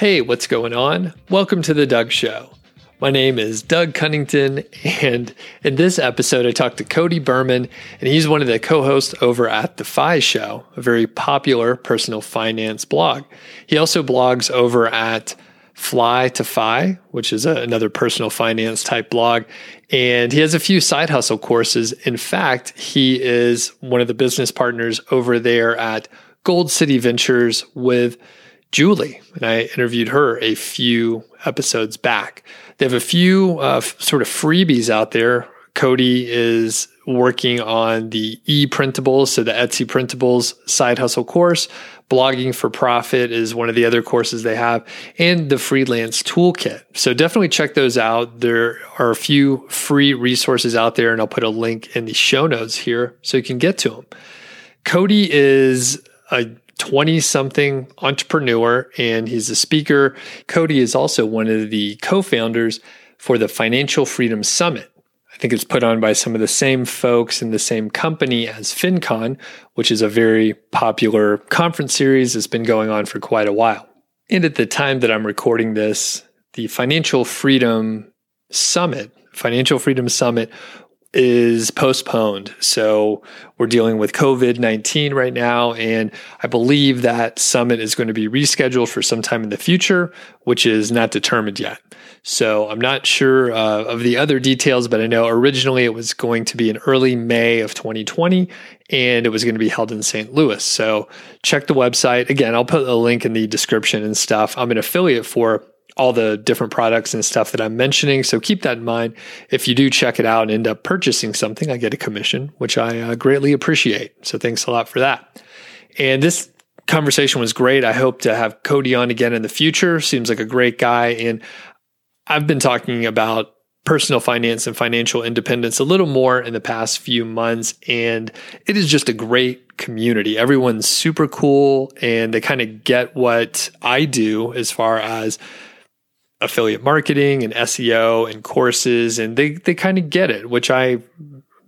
Hey, what's going on? Welcome to The Doug Show. My name is Doug Cunnington, and in this episode, I talked to Cody Berman, and he's one of the co hosts over at The FI Show, a very popular personal finance blog. He also blogs over at Fly to Fi, which is a, another personal finance type blog. And he has a few side hustle courses. In fact, he is one of the business partners over there at Gold City Ventures with Julie. And I interviewed her a few episodes back. They have a few uh, f- sort of freebies out there. Cody is working on the e printables, so the Etsy printables side hustle course. Blogging for Profit is one of the other courses they have, and the Freelance Toolkit. So definitely check those out. There are a few free resources out there, and I'll put a link in the show notes here so you can get to them. Cody is a 20 something entrepreneur and he's a speaker. Cody is also one of the co founders for the Financial Freedom Summit. I think it's put on by some of the same folks in the same company as FinCon, which is a very popular conference series that's been going on for quite a while. And at the time that I'm recording this, the Financial Freedom Summit, Financial Freedom Summit is postponed. So we're dealing with COVID 19 right now. And I believe that summit is going to be rescheduled for sometime in the future, which is not determined yet. So I'm not sure uh, of the other details, but I know originally it was going to be in early May of 2020 and it was going to be held in St. Louis. So check the website. Again, I'll put a link in the description and stuff. I'm an affiliate for all the different products and stuff that I'm mentioning. So keep that in mind. If you do check it out and end up purchasing something, I get a commission, which I uh, greatly appreciate. So thanks a lot for that. And this conversation was great. I hope to have Cody on again in the future. Seems like a great guy. And I've been talking about personal finance and financial independence a little more in the past few months. And it is just a great community. Everyone's super cool and they kind of get what I do as far as affiliate marketing and SEO and courses, and they they kind of get it, which I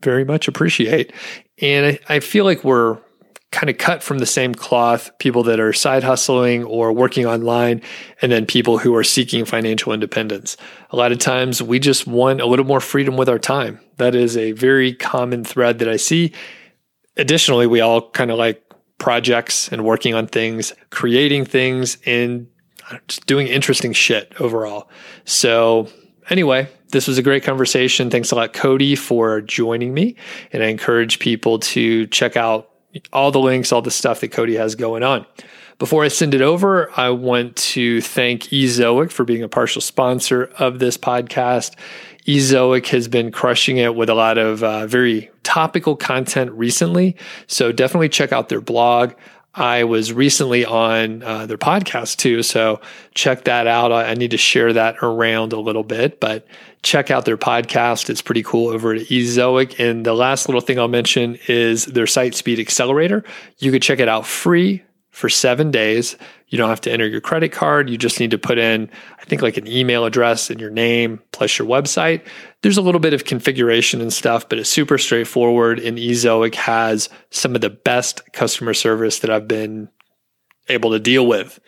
very much appreciate. And I, I feel like we're kind of cut from the same cloth people that are side hustling or working online, and then people who are seeking financial independence. A lot of times we just want a little more freedom with our time. That is a very common thread that I see. Additionally, we all kind of like projects and working on things, creating things, and just doing interesting shit overall. So, anyway, this was a great conversation. Thanks a lot, Cody, for joining me. And I encourage people to check out all the links, all the stuff that Cody has going on. Before I send it over, I want to thank Ezoic for being a partial sponsor of this podcast. Ezoic has been crushing it with a lot of uh, very topical content recently. So definitely check out their blog. I was recently on uh, their podcast too, so check that out. I, I, need to share that around a little bit, but check out their podcast. It's pretty cool over at Ezoic. And the last little thing I'll mention is their Site Speed Accelerator. You could check it out free for seven days. You don't have to enter your credit card. You just need to put in, I think, like an email address and your name plus your website. There's a little bit of configuration and stuff, but it's super straightforward. And Ezoic has some of the best customer service that I've been able to deal with,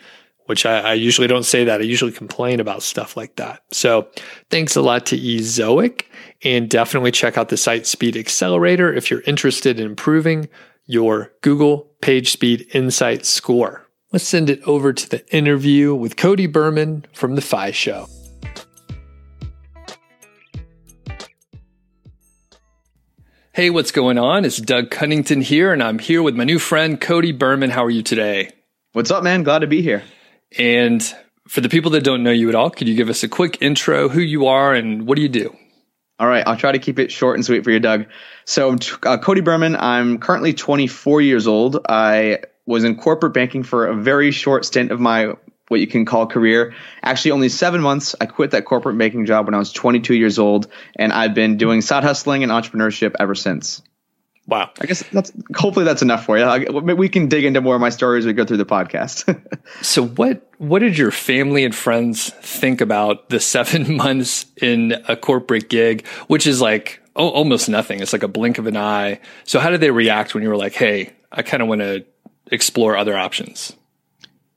which I, I usually don't say that. I usually complain about stuff like that. So thanks a lot to Ezoic and definitely check out the Site Speed Accelerator if you're interested in improving your Google PageSpeed Insight score. Let's send it over to the interview with Cody Berman from The FI Show. Hey, what's going on? It's Doug Cunnington here, and I'm here with my new friend, Cody Berman. How are you today? What's up, man? Glad to be here. And for the people that don't know you at all, could you give us a quick intro, who you are, and what do you do? All right, I'll try to keep it short and sweet for you, Doug. So, uh, Cody Berman, I'm currently 24 years old. I was in corporate banking for a very short stint of my what you can call career. Actually, only seven months. I quit that corporate banking job when I was 22 years old, and I've been doing side hustling and entrepreneurship ever since. Wow. I guess that's hopefully that's enough for you. We can dig into more of my stories as we go through the podcast. so what what did your family and friends think about the 7 months in a corporate gig, which is like oh, almost nothing. It's like a blink of an eye. So how did they react when you were like, "Hey, I kind of want to explore other options?"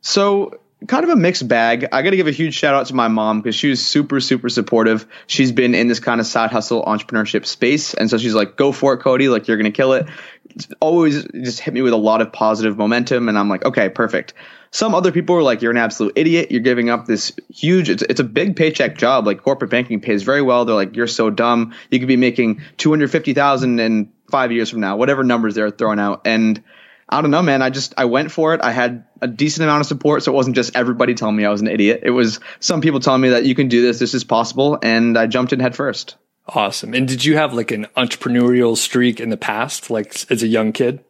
So kind of a mixed bag. I got to give a huge shout out to my mom because she was super, super supportive. She's been in this kind of side hustle entrepreneurship space. And so she's like, go for it, Cody. Like, you're going to kill it. It's always just hit me with a lot of positive momentum. And I'm like, okay, perfect. Some other people are like, you're an absolute idiot. You're giving up this huge, it's, it's a big paycheck job. Like corporate banking pays very well. They're like, you're so dumb. You could be making 250,000 in five years from now, whatever numbers they're throwing out. And I don't know, man. I just I went for it. I had a decent amount of support, so it wasn't just everybody telling me I was an idiot. It was some people telling me that you can do this, this is possible, and I jumped in head first. Awesome. And did you have like an entrepreneurial streak in the past, like as a young kid?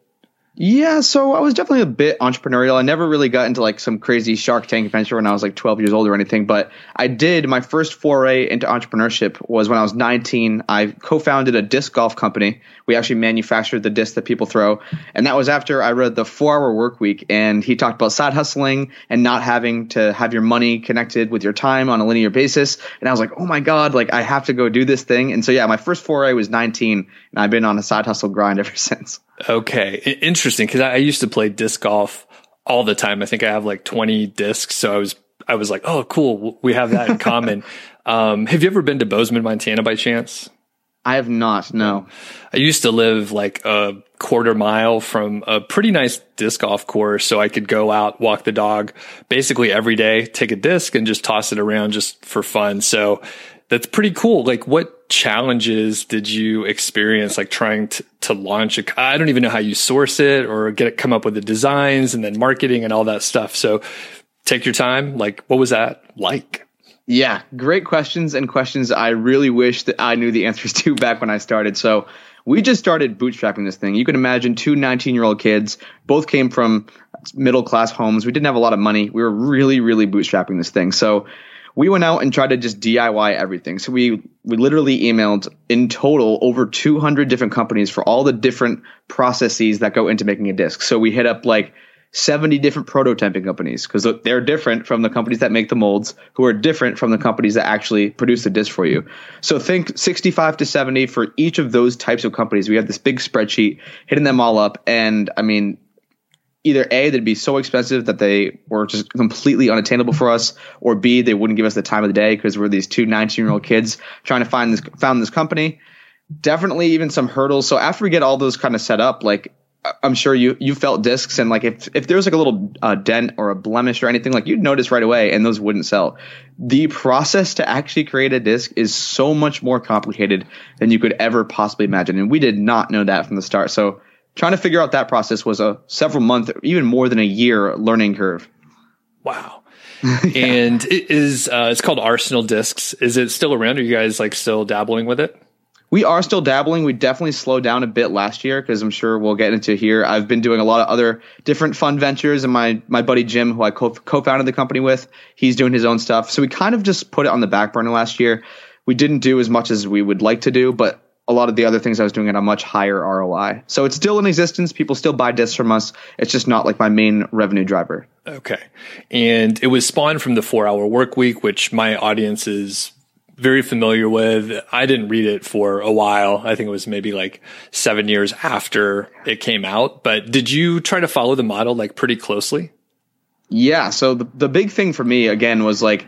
Yeah, so I was definitely a bit entrepreneurial. I never really got into like some crazy Shark Tank venture when I was like 12 years old or anything, but I did. My first foray into entrepreneurship was when I was 19. I co-founded a disc golf company. We actually manufactured the disc that people throw, and that was after I read the Four Hour Work Week, and he talked about side hustling and not having to have your money connected with your time on a linear basis. And I was like, oh my god, like I have to go do this thing. And so yeah, my first foray was 19, and I've been on a side hustle grind ever since. Okay, interesting. Because I used to play disc golf all the time. I think I have like 20 discs, so I was I was like, oh, cool, we have that in common. Um, have you ever been to Bozeman, Montana, by chance? I have not. No. I used to live like a quarter mile from a pretty nice disc golf course, so I could go out, walk the dog, basically every day, take a disc and just toss it around just for fun. So that's pretty cool. Like, what challenges did you experience, like trying to, to launch a? I don't even know how you source it or get it, come up with the designs and then marketing and all that stuff. So, take your time. Like, what was that like? Yeah, great questions and questions I really wish that I knew the answers to back when I started. So, we just started bootstrapping this thing. You can imagine two 19 year old kids, both came from middle class homes. We didn't have a lot of money. We were really, really bootstrapping this thing. So we went out and tried to just DIY everything. So we we literally emailed in total over 200 different companies for all the different processes that go into making a disc. So we hit up like 70 different prototyping companies because they're different from the companies that make the molds, who are different from the companies that actually produce the disc for you. So think 65 to 70 for each of those types of companies. We had this big spreadsheet hitting them all up. And I mean, either A, they'd be so expensive that they were just completely unattainable for us, or B, they wouldn't give us the time of the day because we're these two 19 year old kids trying to find this, found this company. Definitely even some hurdles. So after we get all those kind of set up, like I'm sure you you felt discs and like if if there was like a little uh, dent or a blemish or anything like you'd notice right away and those wouldn't sell. The process to actually create a disc is so much more complicated than you could ever possibly imagine and we did not know that from the start. So trying to figure out that process was a several month, even more than a year learning curve. Wow. yeah. And it is uh, it's called Arsenal Discs. Is it still around? Are you guys like still dabbling with it? We are still dabbling. We definitely slowed down a bit last year because I'm sure we'll get into here. I've been doing a lot of other different fun ventures, and my my buddy Jim, who I co- co-founded the company with, he's doing his own stuff. So we kind of just put it on the back burner last year. We didn't do as much as we would like to do, but a lot of the other things I was doing at a much higher ROI. So it's still in existence. People still buy discs from us. It's just not like my main revenue driver. Okay. And it was spawned from the four hour work week, which my audience is very familiar with. I didn't read it for a while. I think it was maybe like seven years after it came out. But did you try to follow the model like pretty closely? Yeah. So the, the big thing for me again was like,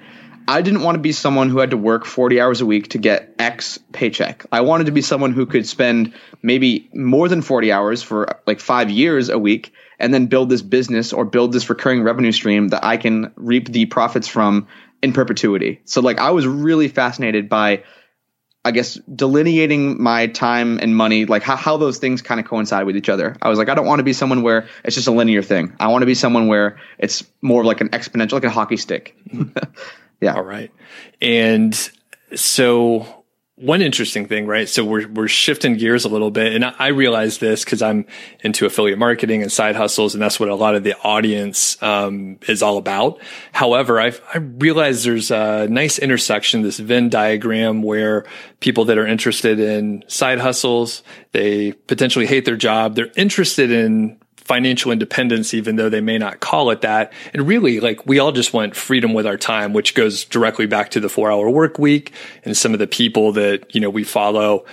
I didn't want to be someone who had to work 40 hours a week to get X paycheck. I wanted to be someone who could spend maybe more than 40 hours for like five years a week and then build this business or build this recurring revenue stream that I can reap the profits from in perpetuity. So like I was really fascinated by I guess delineating my time and money, like how, how those things kind of coincide with each other. I was like, I don't want to be someone where it's just a linear thing. I want to be someone where it's more of like an exponential, like a hockey stick. Mm-hmm. Yeah. All right. And so one interesting thing, right? So we're we're shifting gears a little bit, and I, realize this because I'm into affiliate marketing and side hustles, and that's what a lot of the audience um, is all about. However, I I realize there's a nice intersection, this Venn diagram, where people that are interested in side hustles, they potentially hate their job, they're interested in financial independence, even though they may not call it that. And really, like we all just want freedom with our time, which goes directly back to the four hour work week and some of the people that, you know, we follow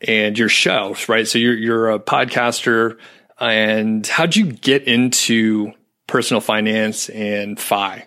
and your show, right? So you're, you're a podcaster and how'd you get into personal finance and FI?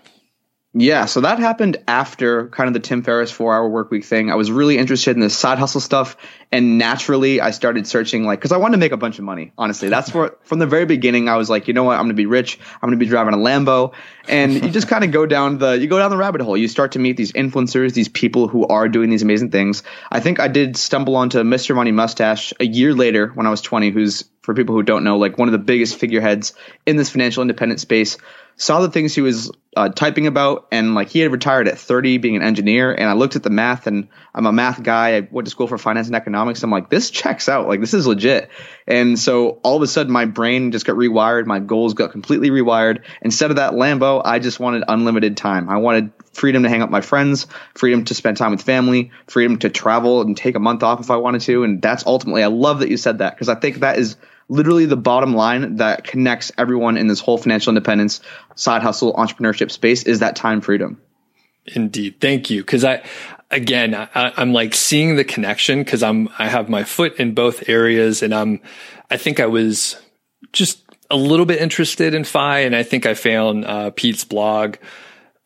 Yeah, so that happened after kind of the Tim Ferriss four hour work week thing. I was really interested in the side hustle stuff. And naturally, I started searching, like, because I wanted to make a bunch of money. Honestly, that's where, from the very beginning, I was like, you know what? I'm going to be rich. I'm going to be driving a Lambo. And you just kind of go down the, you go down the rabbit hole. You start to meet these influencers, these people who are doing these amazing things. I think I did stumble onto Mr. Money Mustache a year later when I was 20, who's, for people who don't know, like one of the biggest figureheads in this financial independent space saw the things he was uh, typing about and like he had retired at 30 being an engineer and i looked at the math and i'm a math guy. I went to school for finance and economics. I'm like this checks out. Like this is legit. And so all of a sudden my brain just got rewired. My goals got completely rewired. Instead of that lambo i just wanted unlimited time. I wanted freedom to hang out with my friends freedom to spend time with family freedom to travel and take a month off if i wanted to. And that's ultimately i love that you said that because i think that is literally the bottom line that connects everyone in this whole financial independence, side hustle, entrepreneurship space is that time freedom. Indeed. Thank you. Cause I, again, I, am like seeing the connection cause I'm, I have my foot in both areas and I'm, I think I was just a little bit interested in FI. And I think I found, uh, Pete's blog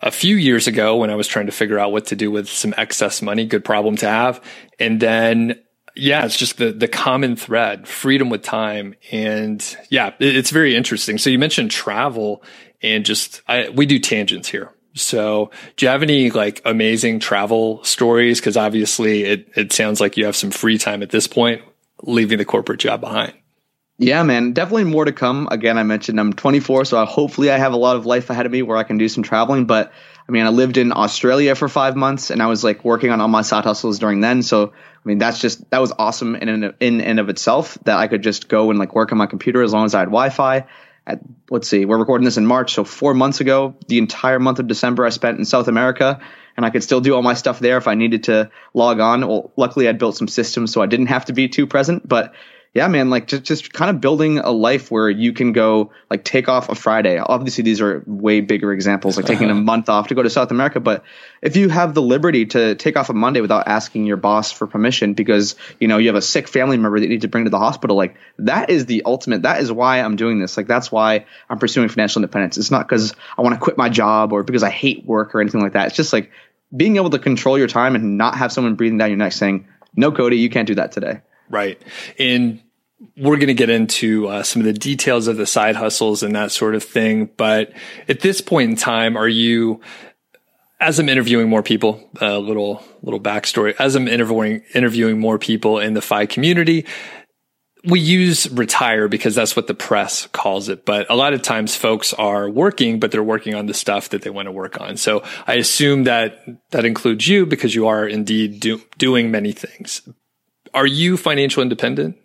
a few years ago when I was trying to figure out what to do with some excess money. Good problem to have. And then yeah, it's just the the common thread, freedom with time, and yeah, it, it's very interesting. So you mentioned travel, and just I, we do tangents here. So do you have any like amazing travel stories? Because obviously, it it sounds like you have some free time at this point, leaving the corporate job behind. Yeah, man, definitely more to come. Again, I mentioned I'm 24, so hopefully I have a lot of life ahead of me where I can do some traveling. But I mean, I lived in Australia for five months, and I was like working on all my side hustles during then. So I mean, that's just that was awesome in and in and of itself that I could just go and like work on my computer as long as I had Wi-Fi. At let's see, we're recording this in March, so four months ago, the entire month of December I spent in South America, and I could still do all my stuff there if I needed to log on. Well, luckily I'd built some systems so I didn't have to be too present, but yeah, man, like just, just kind of building a life where you can go like take off a Friday. Obviously, these are way bigger examples, like taking a month off to go to South America. But if you have the liberty to take off a Monday without asking your boss for permission because, you know, you have a sick family member that you need to bring to the hospital, like that is the ultimate. That is why I'm doing this. Like that's why I'm pursuing financial independence. It's not because I want to quit my job or because I hate work or anything like that. It's just like being able to control your time and not have someone breathing down your neck saying, no, Cody, you can't do that today. Right. And we're going to get into uh, some of the details of the side hustles and that sort of thing. But at this point in time, are you, as I'm interviewing more people, a uh, little little backstory, as I'm interviewing interviewing more people in the FI community, we use retire because that's what the press calls it. But a lot of times folks are working, but they're working on the stuff that they want to work on. So I assume that that includes you because you are indeed do, doing many things. Are you financial independent?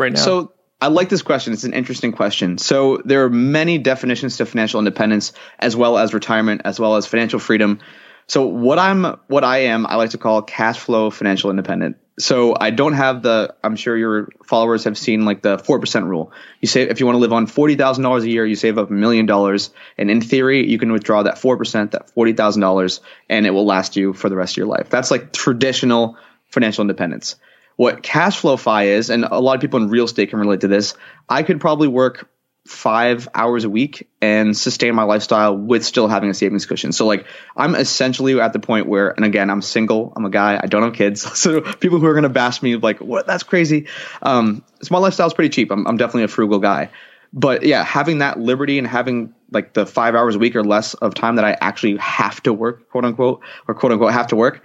Right now? So I like this question. It's an interesting question. So there are many definitions to financial independence, as well as retirement, as well as financial freedom. So what I'm, what I am, I like to call cash flow financial independent. So I don't have the. I'm sure your followers have seen like the four percent rule. You say if you want to live on forty thousand dollars a year, you save up a million dollars, and in theory, you can withdraw that four percent, that forty thousand dollars, and it will last you for the rest of your life. That's like traditional financial independence what cash flow fi is, and a lot of people in real estate can relate to this. I could probably work five hours a week and sustain my lifestyle with still having a savings cushion. So like I'm essentially at the point where, and again, I'm single, I'm a guy, I don't have kids. So people who are going to bash me like, what, that's crazy. Um, so my lifestyle is pretty cheap. I'm, I'm definitely a frugal guy, but yeah, having that liberty and having like the five hours a week or less of time that I actually have to work, quote unquote, or quote unquote have to work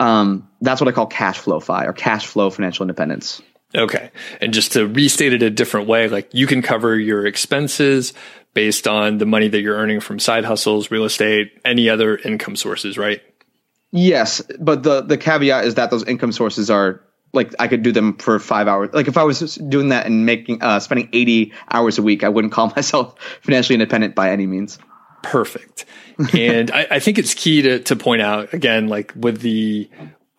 um, that's what I call cash flow fi or cash flow financial independence. Okay. And just to restate it a different way, like you can cover your expenses based on the money that you're earning from side hustles, real estate, any other income sources, right? Yes, but the the caveat is that those income sources are like I could do them for five hours. Like if I was doing that and making uh, spending eighty hours a week, I wouldn't call myself financially independent by any means perfect. and I, I, think it's key to to point out again, like with the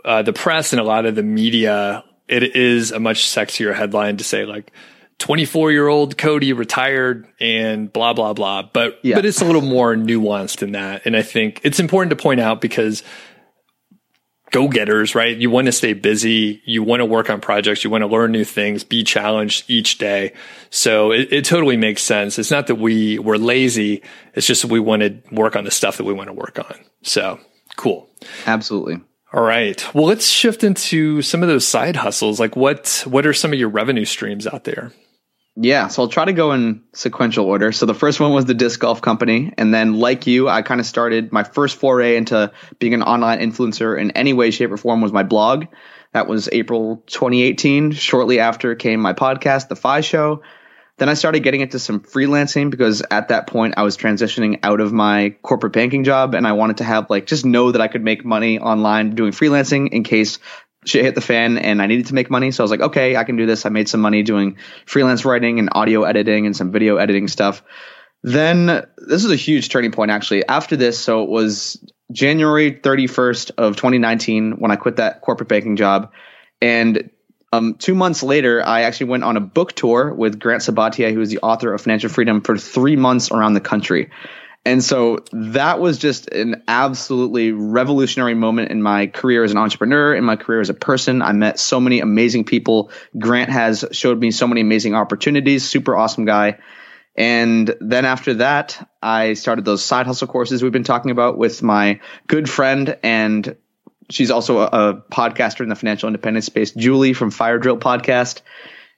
uh, the press and a lot of the media, it is a much sexier headline to say like 24 year old Cody retired and blah blah blah. But yeah. but it's a little more nuanced than that. And I think it's important to point out because go getters, right? You want to stay busy. You want to work on projects. You want to learn new things, be challenged each day. So it, it totally makes sense. It's not that we were lazy. It's just that we want to work on the stuff that we want to work on. So cool. Absolutely. All right. Well, let's shift into some of those side hustles. Like what, what are some of your revenue streams out there? Yeah, so I'll try to go in sequential order. So the first one was the disc golf company, and then like you, I kind of started my first foray into being an online influencer in any way, shape, or form was my blog. That was April 2018. Shortly after came my podcast, The FI Show. Then I started getting into some freelancing because at that point I was transitioning out of my corporate banking job and I wanted to have like just know that I could make money online doing freelancing in case shit hit the fan and I needed to make money. So I was like, okay, I can do this. I made some money doing freelance writing and audio editing and some video editing stuff. Then this is a huge turning point actually. After this, so it was January 31st of 2019 when I quit that corporate banking job. And um, two months later, I actually went on a book tour with Grant Sabatier, who is the author of Financial Freedom, for three months around the country. And so that was just an absolutely revolutionary moment in my career as an entrepreneur, in my career as a person. I met so many amazing people. Grant has showed me so many amazing opportunities, super awesome guy. And then after that, I started those side hustle courses we've been talking about with my good friend and she's also a, a podcaster in the financial independence space, Julie from Fire Drill Podcast.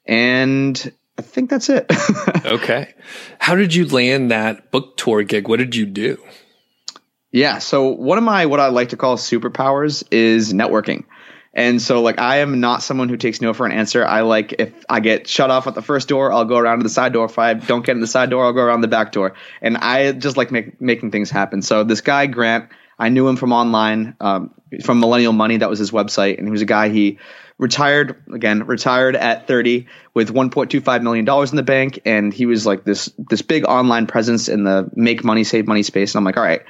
And I think that's it. okay. How did you land that book tour gig? What did you do? Yeah. So one of my, what I like to call superpowers is networking. And so like I am not someone who takes no for an answer. I like if I get shut off at the first door, I'll go around to the side door. If I don't get in the side door, I'll go around the back door. And I just like make, making things happen. So this guy Grant, I knew him from online, um, from Millennial Money. That was his website, and he was a guy he retired again, retired at 30 with 1.25 million dollars in the bank, and he was like this this big online presence in the make money, save money space. And I'm like, all right,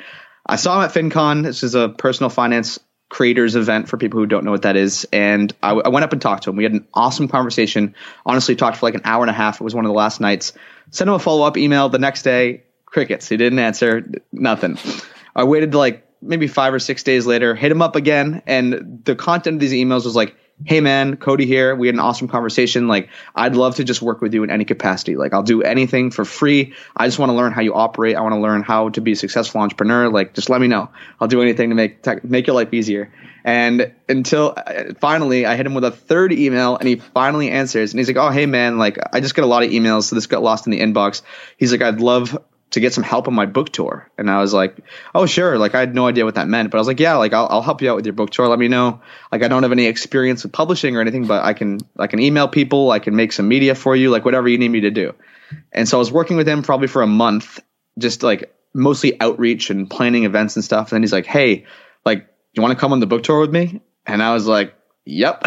I saw him at FinCon. This is a personal finance creators event for people who don't know what that is. And I, I, went up and talked to him. We had an awesome conversation. Honestly, talked for like an hour and a half. It was one of the last nights. Sent him a follow up email the next day. Crickets. He didn't answer. Nothing. I waited like maybe five or six days later. Hit him up again, and the content of these emails was like, hey man, Cody here. We had an awesome conversation. Like, I'd love to just work with you in any capacity. Like, I'll do anything for free. I just want to learn how you operate. I want to learn how to be a successful entrepreneur. Like, just let me know. I'll do anything to make tech, make your life easier. And until uh, finally, I hit him with a third email, and he finally answers. And he's like, "Oh, hey man, like I just get a lot of emails, so this got lost in the inbox." He's like, "I'd love to get some help on my book tour. And I was like, oh, sure. Like, I had no idea what that meant, but I was like, yeah, like, I'll, I'll help you out with your book tour. Let me know. Like, I don't have any experience with publishing or anything, but I can, I can email people. I can make some media for you, like whatever you need me to do. And so I was working with him probably for a month, just like mostly outreach and planning events and stuff. And then he's like, hey, like, you want to come on the book tour with me? And I was like, Yep.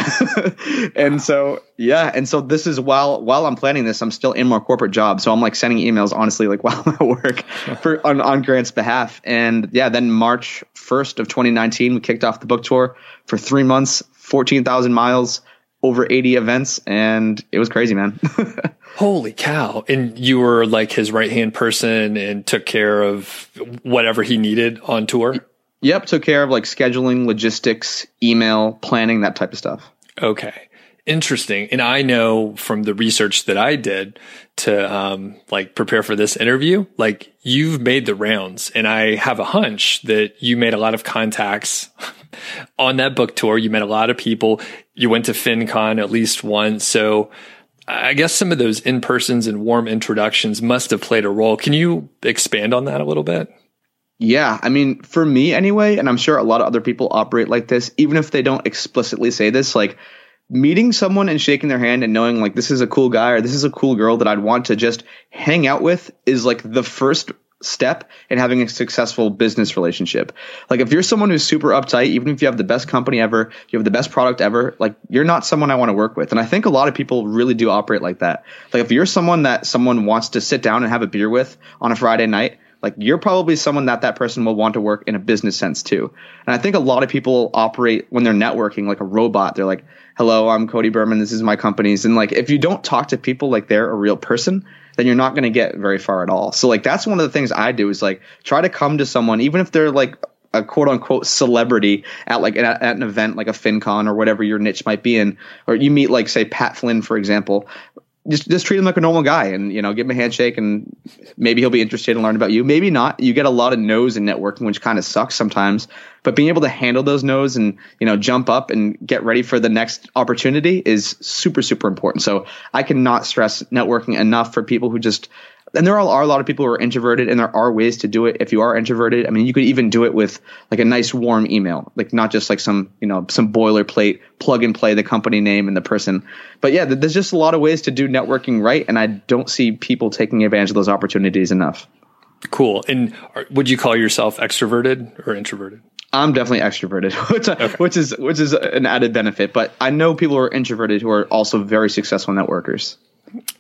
and so yeah, and so this is while while I'm planning this, I'm still in my corporate job. So I'm like sending emails honestly like while at work for on, on Grant's behalf. And yeah, then March 1st of 2019, we kicked off the book tour for three months, 14,000 miles, over 80 events, and it was crazy, man. Holy cow. And you were like his right hand person and took care of whatever he needed on tour? Yep, took care of like scheduling, logistics, email, planning, that type of stuff. Okay. Interesting. And I know from the research that I did to um, like prepare for this interview, like you've made the rounds and I have a hunch that you made a lot of contacts on that book tour. You met a lot of people. You went to FinCon at least once. So I guess some of those in persons and warm introductions must have played a role. Can you expand on that a little bit? Yeah, I mean, for me anyway, and I'm sure a lot of other people operate like this, even if they don't explicitly say this, like meeting someone and shaking their hand and knowing like this is a cool guy or this is a cool girl that I'd want to just hang out with is like the first step in having a successful business relationship. Like if you're someone who's super uptight, even if you have the best company ever, you have the best product ever, like you're not someone I want to work with. And I think a lot of people really do operate like that. Like if you're someone that someone wants to sit down and have a beer with on a Friday night, like you're probably someone that that person will want to work in a business sense too. And I think a lot of people operate when they're networking like a robot. They're like, "Hello, I'm Cody Berman. This is my company's." And like if you don't talk to people like they're a real person, then you're not going to get very far at all. So like that's one of the things I do is like try to come to someone even if they're like a quote unquote celebrity at like at an event like a FinCon or whatever your niche might be in, or you meet like say Pat Flynn for example, just just treat him like a normal guy and you know give him a handshake and maybe he'll be interested in learning about you. Maybe not. You get a lot of no's in networking which kind of sucks sometimes but being able to handle those no's and you know jump up and get ready for the next opportunity is super super important. So i cannot stress networking enough for people who just and there are, are, a lot of people who are introverted and there are ways to do it if you are introverted i mean you could even do it with like a nice warm email like not just like some you know some boilerplate plug and play the company name and the person but yeah there's just a lot of ways to do networking right and i don't see people taking advantage of those opportunities enough cool and would you call yourself extroverted or introverted I'm definitely extroverted, which, uh, okay. which is which is an added benefit. But I know people who are introverted who are also very successful networkers.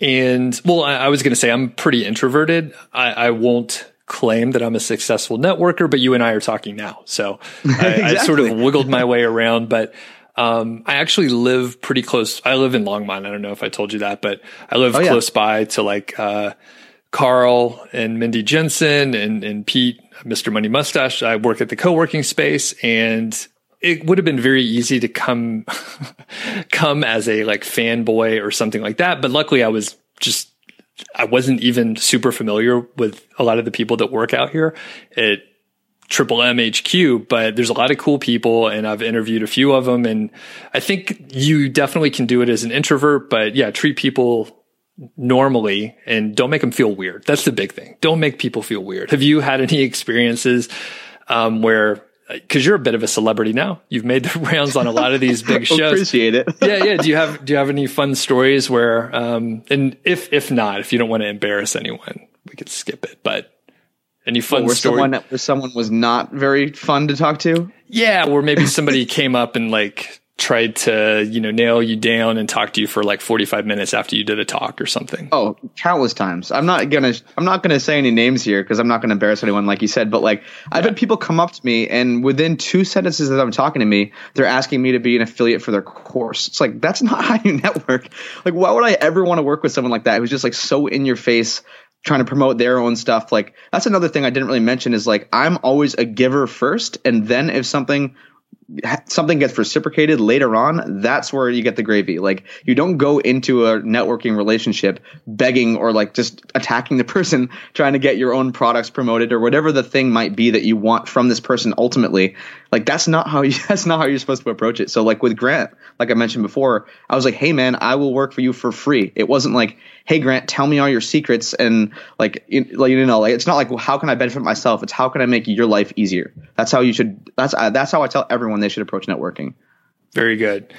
And well, I, I was going to say I'm pretty introverted. I, I, won't claim that I'm a successful networker, but you and I are talking now. So I, exactly. I sort of wiggled my way around, but um, I actually live pretty close. I live in Longmont. I don't know if I told you that, but I live oh, close yeah. by to like, uh, Carl and Mindy Jensen and, and Pete, Mr. Money Mustache. I work at the co-working space and it would have been very easy to come come as a like fanboy or something like that. But luckily I was just I wasn't even super familiar with a lot of the people that work out here at Triple M HQ, but there's a lot of cool people and I've interviewed a few of them. And I think you definitely can do it as an introvert, but yeah, treat people normally and don't make them feel weird. That's the big thing. Don't make people feel weird. Have you had any experiences um, where because you're a bit of a celebrity now. You've made the rounds on a lot of these big shows. Appreciate it. yeah, yeah. Do you have do you have any fun stories where um and if if not, if you don't want to embarrass anyone, we could skip it. But any fun where story? Someone, where someone was not very fun to talk to? Yeah, where maybe somebody came up and like tried to, you know, nail you down and talk to you for like 45 minutes after you did a talk or something? Oh, countless times. I'm not gonna, I'm not gonna say any names here because I'm not gonna embarrass anyone, like you said. But like, I've had people come up to me and within two sentences that I'm talking to me, they're asking me to be an affiliate for their course. It's like that's not how you network. Like, why would I ever want to work with someone like that who's just like so in your face? trying to promote their own stuff like that's another thing i didn't really mention is like i'm always a giver first and then if something something gets reciprocated later on, that's where you get the gravy. Like you don't go into a networking relationship begging or like just attacking the person trying to get your own products promoted or whatever the thing might be that you want from this person ultimately. Like that's not how you, that's not how you're supposed to approach it. So like with Grant, like I mentioned before, I was like, "Hey man, I will work for you for free." It wasn't like, "Hey Grant, tell me all your secrets," and like, you, you know, like it's not like, well, "How can I benefit myself?" It's how can I make your life easier. That's how you should. That's uh, that's how I tell everyone they should approach networking. Very good.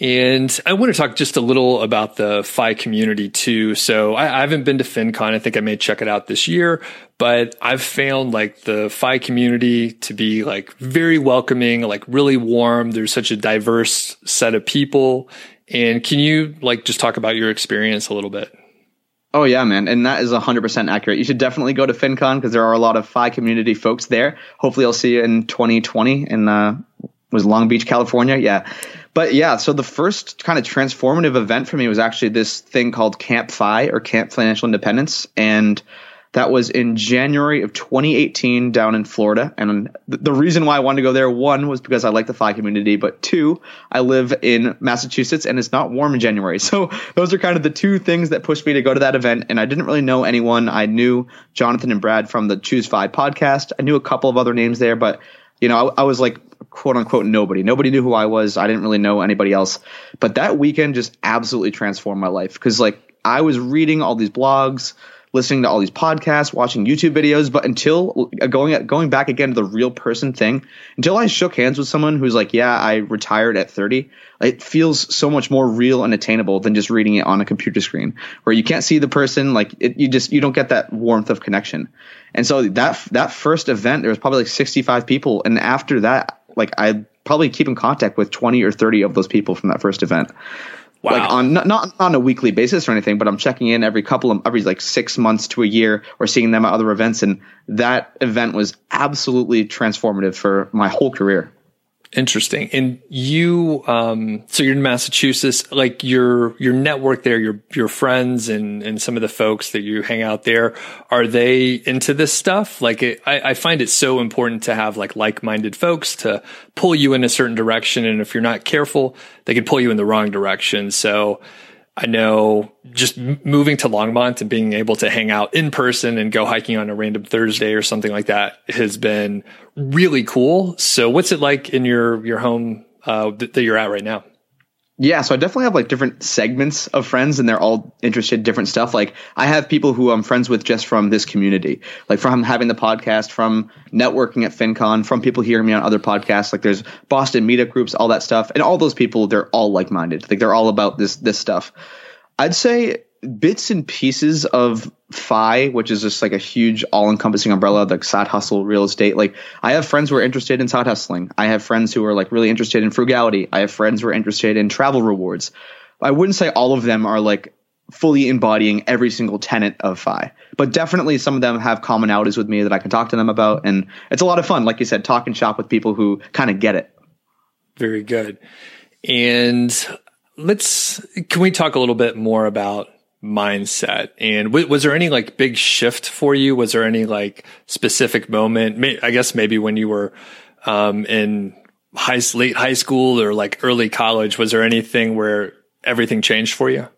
And I want to talk just a little about the FI community too. So I, I, haven't been to FinCon. I think I may check it out this year, but I've found like the FI community to be like very welcoming, like really warm. There's such a diverse set of people. And can you like just talk about your experience a little bit? Oh yeah, man, and that is 100% accurate. You should definitely go to FinCon because there are a lot of FI community folks there. Hopefully, I'll see you in 2020 in uh, was Long Beach, California. Yeah, but yeah, so the first kind of transformative event for me was actually this thing called Camp FI or Camp Financial Independence. And that was in January of 2018 down in Florida. And the reason why I wanted to go there, one, was because I like the FI community, but two, I live in Massachusetts and it's not warm in January. So those are kind of the two things that pushed me to go to that event. And I didn't really know anyone. I knew Jonathan and Brad from the Choose FI podcast. I knew a couple of other names there, but you know, I, I was like quote unquote nobody. Nobody knew who I was. I didn't really know anybody else. But that weekend just absolutely transformed my life because like I was reading all these blogs, listening to all these podcasts, watching YouTube videos, but until uh, going going back again to the real person thing, until I shook hands with someone who's like, "Yeah, I retired at 30." It feels so much more real and attainable than just reading it on a computer screen, where you can't see the person. Like it, you just you don't get that warmth of connection. And so that that first event, there was probably like 65 people, and after that, like I probably keep in contact with 20 or 30 of those people from that first event. Wow. Like on not, not on a weekly basis or anything, but I'm checking in every couple of every like six months to a year or seeing them at other events. And that event was absolutely transformative for my whole career. Interesting. And you, um, so you're in Massachusetts, like your, your network there, your, your friends and, and some of the folks that you hang out there, are they into this stuff? Like it, I, I find it so important to have like like-minded folks to pull you in a certain direction. And if you're not careful, they can pull you in the wrong direction. So, I know just moving to Longmont and being able to hang out in person and go hiking on a random Thursday or something like that has been really cool. So, what's it like in your your home uh, that you're at right now? Yeah, so I definitely have like different segments of friends and they're all interested in different stuff. Like I have people who I'm friends with just from this community, like from having the podcast, from networking at FinCon, from people hearing me on other podcasts. Like there's Boston meetup groups, all that stuff. And all those people, they're all like minded. Like they're all about this, this stuff. I'd say bits and pieces of FI, which is just like a huge all encompassing umbrella, like side hustle, real estate. Like I have friends who are interested in side hustling. I have friends who are like really interested in frugality. I have friends who are interested in travel rewards. I wouldn't say all of them are like fully embodying every single tenet of FI, but definitely some of them have commonalities with me that I can talk to them about. And it's a lot of fun. Like you said, talk and shop with people who kind of get it. Very good. And let's, can we talk a little bit more about mindset? And w- was there any like big shift for you? Was there any like specific moment? May- i guess maybe when you were um, in high late high school or like early college was there anything where everything changed for you?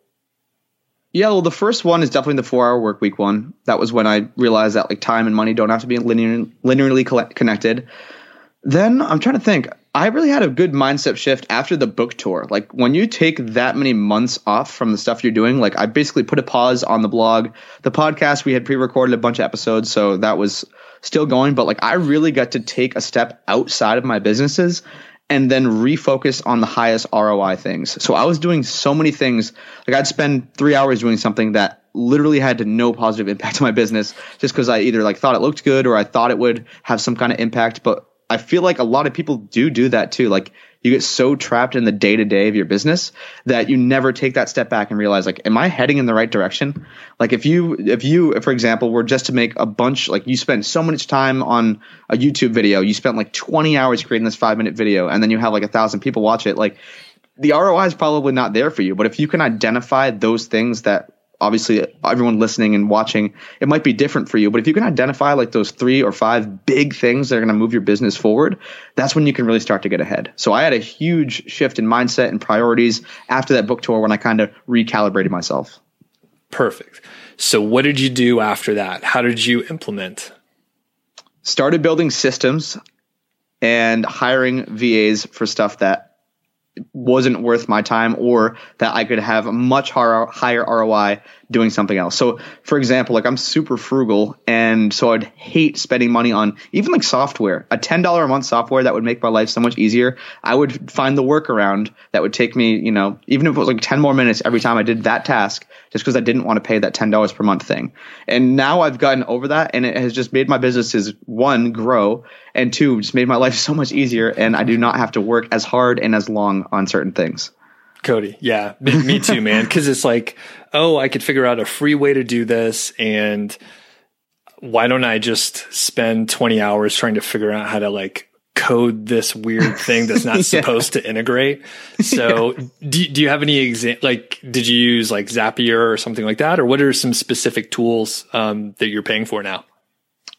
Yeah well the first one is definitely the four hour work week one. That was when i realized that like time and money don't have to be linear, linearly connected. Then i'm trying to think I really had a good mindset shift after the book tour. Like when you take that many months off from the stuff you're doing, like I basically put a pause on the blog. The podcast, we had pre recorded a bunch of episodes, so that was still going. But like I really got to take a step outside of my businesses and then refocus on the highest ROI things. So I was doing so many things. Like I'd spend three hours doing something that literally had no positive impact on my business just because I either like thought it looked good or I thought it would have some kind of impact. But I feel like a lot of people do do that too. Like you get so trapped in the day to day of your business that you never take that step back and realize like, am I heading in the right direction? Like if you, if you, for example, were just to make a bunch, like you spend so much time on a YouTube video, you spent like 20 hours creating this five minute video and then you have like a thousand people watch it. Like the ROI is probably not there for you. But if you can identify those things that obviously everyone listening and watching, it might be different for you. But if you can identify like those three or five big things that are going to move your business forward, that's when you can really start to get ahead. So I had a huge shift in mindset and priorities after that book tour when I kind of recalibrated myself. Perfect. So what did you do after that? How did you implement? Started building systems and hiring VAs for stuff that wasn't worth my time or that I could have a much higher, ROI doing something else. So, for example, like I'm super frugal and so I'd hate spending money on even like software, a $10 a month software that would make my life so much easier. I would find the workaround that would take me, you know, even if it was like 10 more minutes every time I did that task, just because I didn't want to pay that $10 per month thing. And now I've gotten over that and it has just made my businesses one grow and two just made my life so much easier and I do not have to work as hard and as long on certain things. Cody. Yeah, me too, man. Cause it's like, oh, I could figure out a free way to do this. And why don't I just spend 20 hours trying to figure out how to like code this weird thing that's not yeah. supposed to integrate? So yeah. do, do you have any example? Like, did you use like Zapier or something like that? Or what are some specific tools um, that you're paying for now?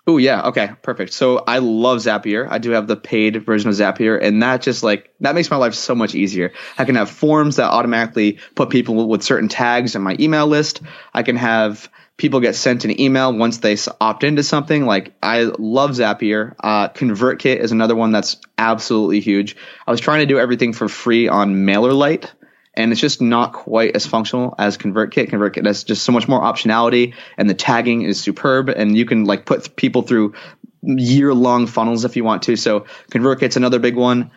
Oh yeah, okay, perfect. So I love Zapier. I do have the paid version of Zapier, and that just like that makes my life so much easier. I can have forms that automatically put people with certain tags in my email list. I can have people get sent an email once they opt into something. Like I love Zapier. Uh, ConvertKit is another one that's absolutely huge. I was trying to do everything for free on MailerLite and it's just not quite as functional as ConvertKit. ConvertKit has just so much more optionality, and the tagging is superb, and you can like put people through year long funnels if you want to. So ConvertKit's another big one.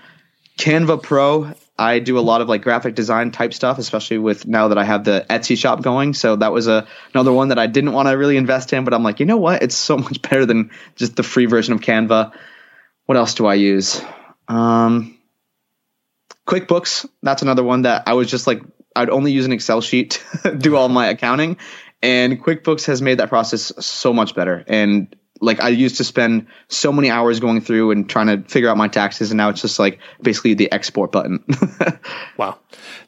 Canva Pro, I do a lot of like graphic design type stuff, especially with now that I have the Etsy shop going. So that was a, another one that I didn't want to really invest in, but I'm like, you know what? It's so much better than just the free version of Canva. What else do I use? Um, QuickBooks, that's another one that I was just like, I'd only use an Excel sheet to do all my accounting. And QuickBooks has made that process so much better. And like I used to spend so many hours going through and trying to figure out my taxes, and now it's just like basically the export button. wow,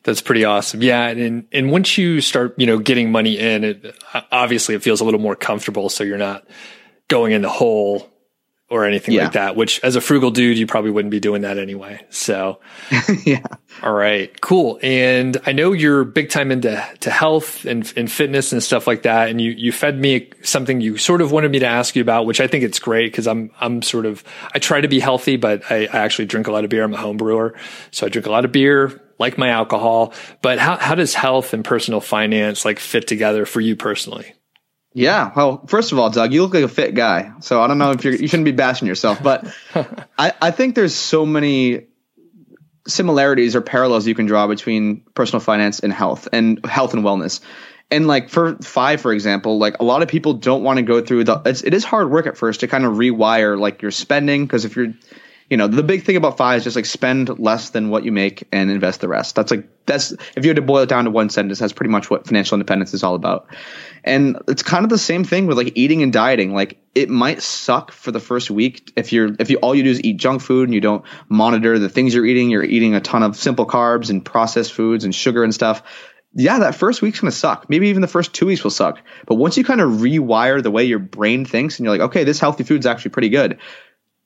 that's pretty awesome. Yeah, and and once you start, you know, getting money in, it obviously it feels a little more comfortable, so you're not going in the hole or anything yeah. like that, which as a frugal dude, you probably wouldn't be doing that anyway. So, yeah. All right, cool. And I know you're big time into to health and, and fitness and stuff like that. And you, you fed me something you sort of wanted me to ask you about, which I think it's great because I'm, I'm sort of, I try to be healthy, but I, I actually drink a lot of beer. I'm a home brewer. So I drink a lot of beer, like my alcohol, but how, how does health and personal finance like fit together for you personally? Yeah. Well, first of all, Doug, you look like a fit guy. So I don't know if you're, you shouldn't be bashing yourself, but I, I think there's so many similarities or parallels you can draw between personal finance and health and health and wellness. And like for FI, for example, like a lot of people don't want to go through the, it's, it is hard work at first to kind of rewire like your spending. Cause if you're, you know, the big thing about FI is just like spend less than what you make and invest the rest. That's like, that's, if you had to boil it down to one sentence, that's pretty much what financial independence is all about. And it's kind of the same thing with like eating and dieting. Like it might suck for the first week if you're, if you, all you do is eat junk food and you don't monitor the things you're eating, you're eating a ton of simple carbs and processed foods and sugar and stuff yeah, that first week's gonna suck. Maybe even the first two weeks will suck. But once you kind of rewire the way your brain thinks and you're like, okay, this healthy food's actually pretty good,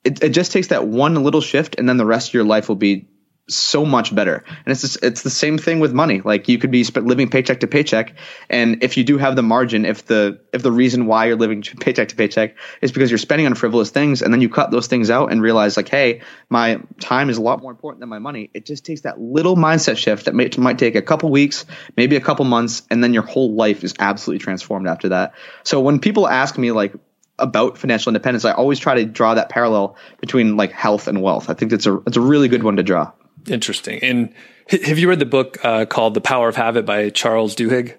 it, it just takes that one little shift and then the rest of your life will be so much better. And it's just, it's the same thing with money. Like you could be living paycheck to paycheck, and if you do have the margin, if the if the reason why you're living paycheck to paycheck is because you're spending on frivolous things, and then you cut those things out and realize like, hey, my time is a lot more important than my money. It just takes that little mindset shift that may, might take a couple weeks, maybe a couple months, and then your whole life is absolutely transformed after that. So when people ask me like about financial independence, I always try to draw that parallel between like health and wealth. I think it's a it's a really good one to draw. Interesting. And have you read the book uh, called The Power of Habit by Charles Duhigg?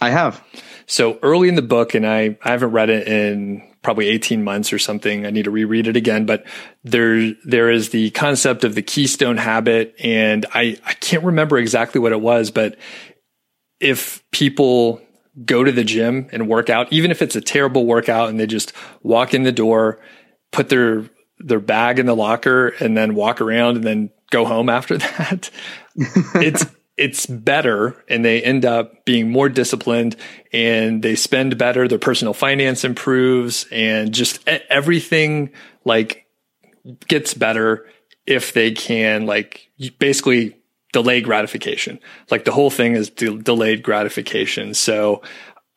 I have. So early in the book, and I, I haven't read it in probably 18 months or something. I need to reread it again, but there, there is the concept of the keystone habit. And I, I can't remember exactly what it was, but if people go to the gym and work out, even if it's a terrible workout and they just walk in the door, put their, their bag in the locker and then walk around and then go home after that. it's, it's better and they end up being more disciplined and they spend better. Their personal finance improves and just everything like gets better if they can like basically delay gratification. Like the whole thing is de- delayed gratification. So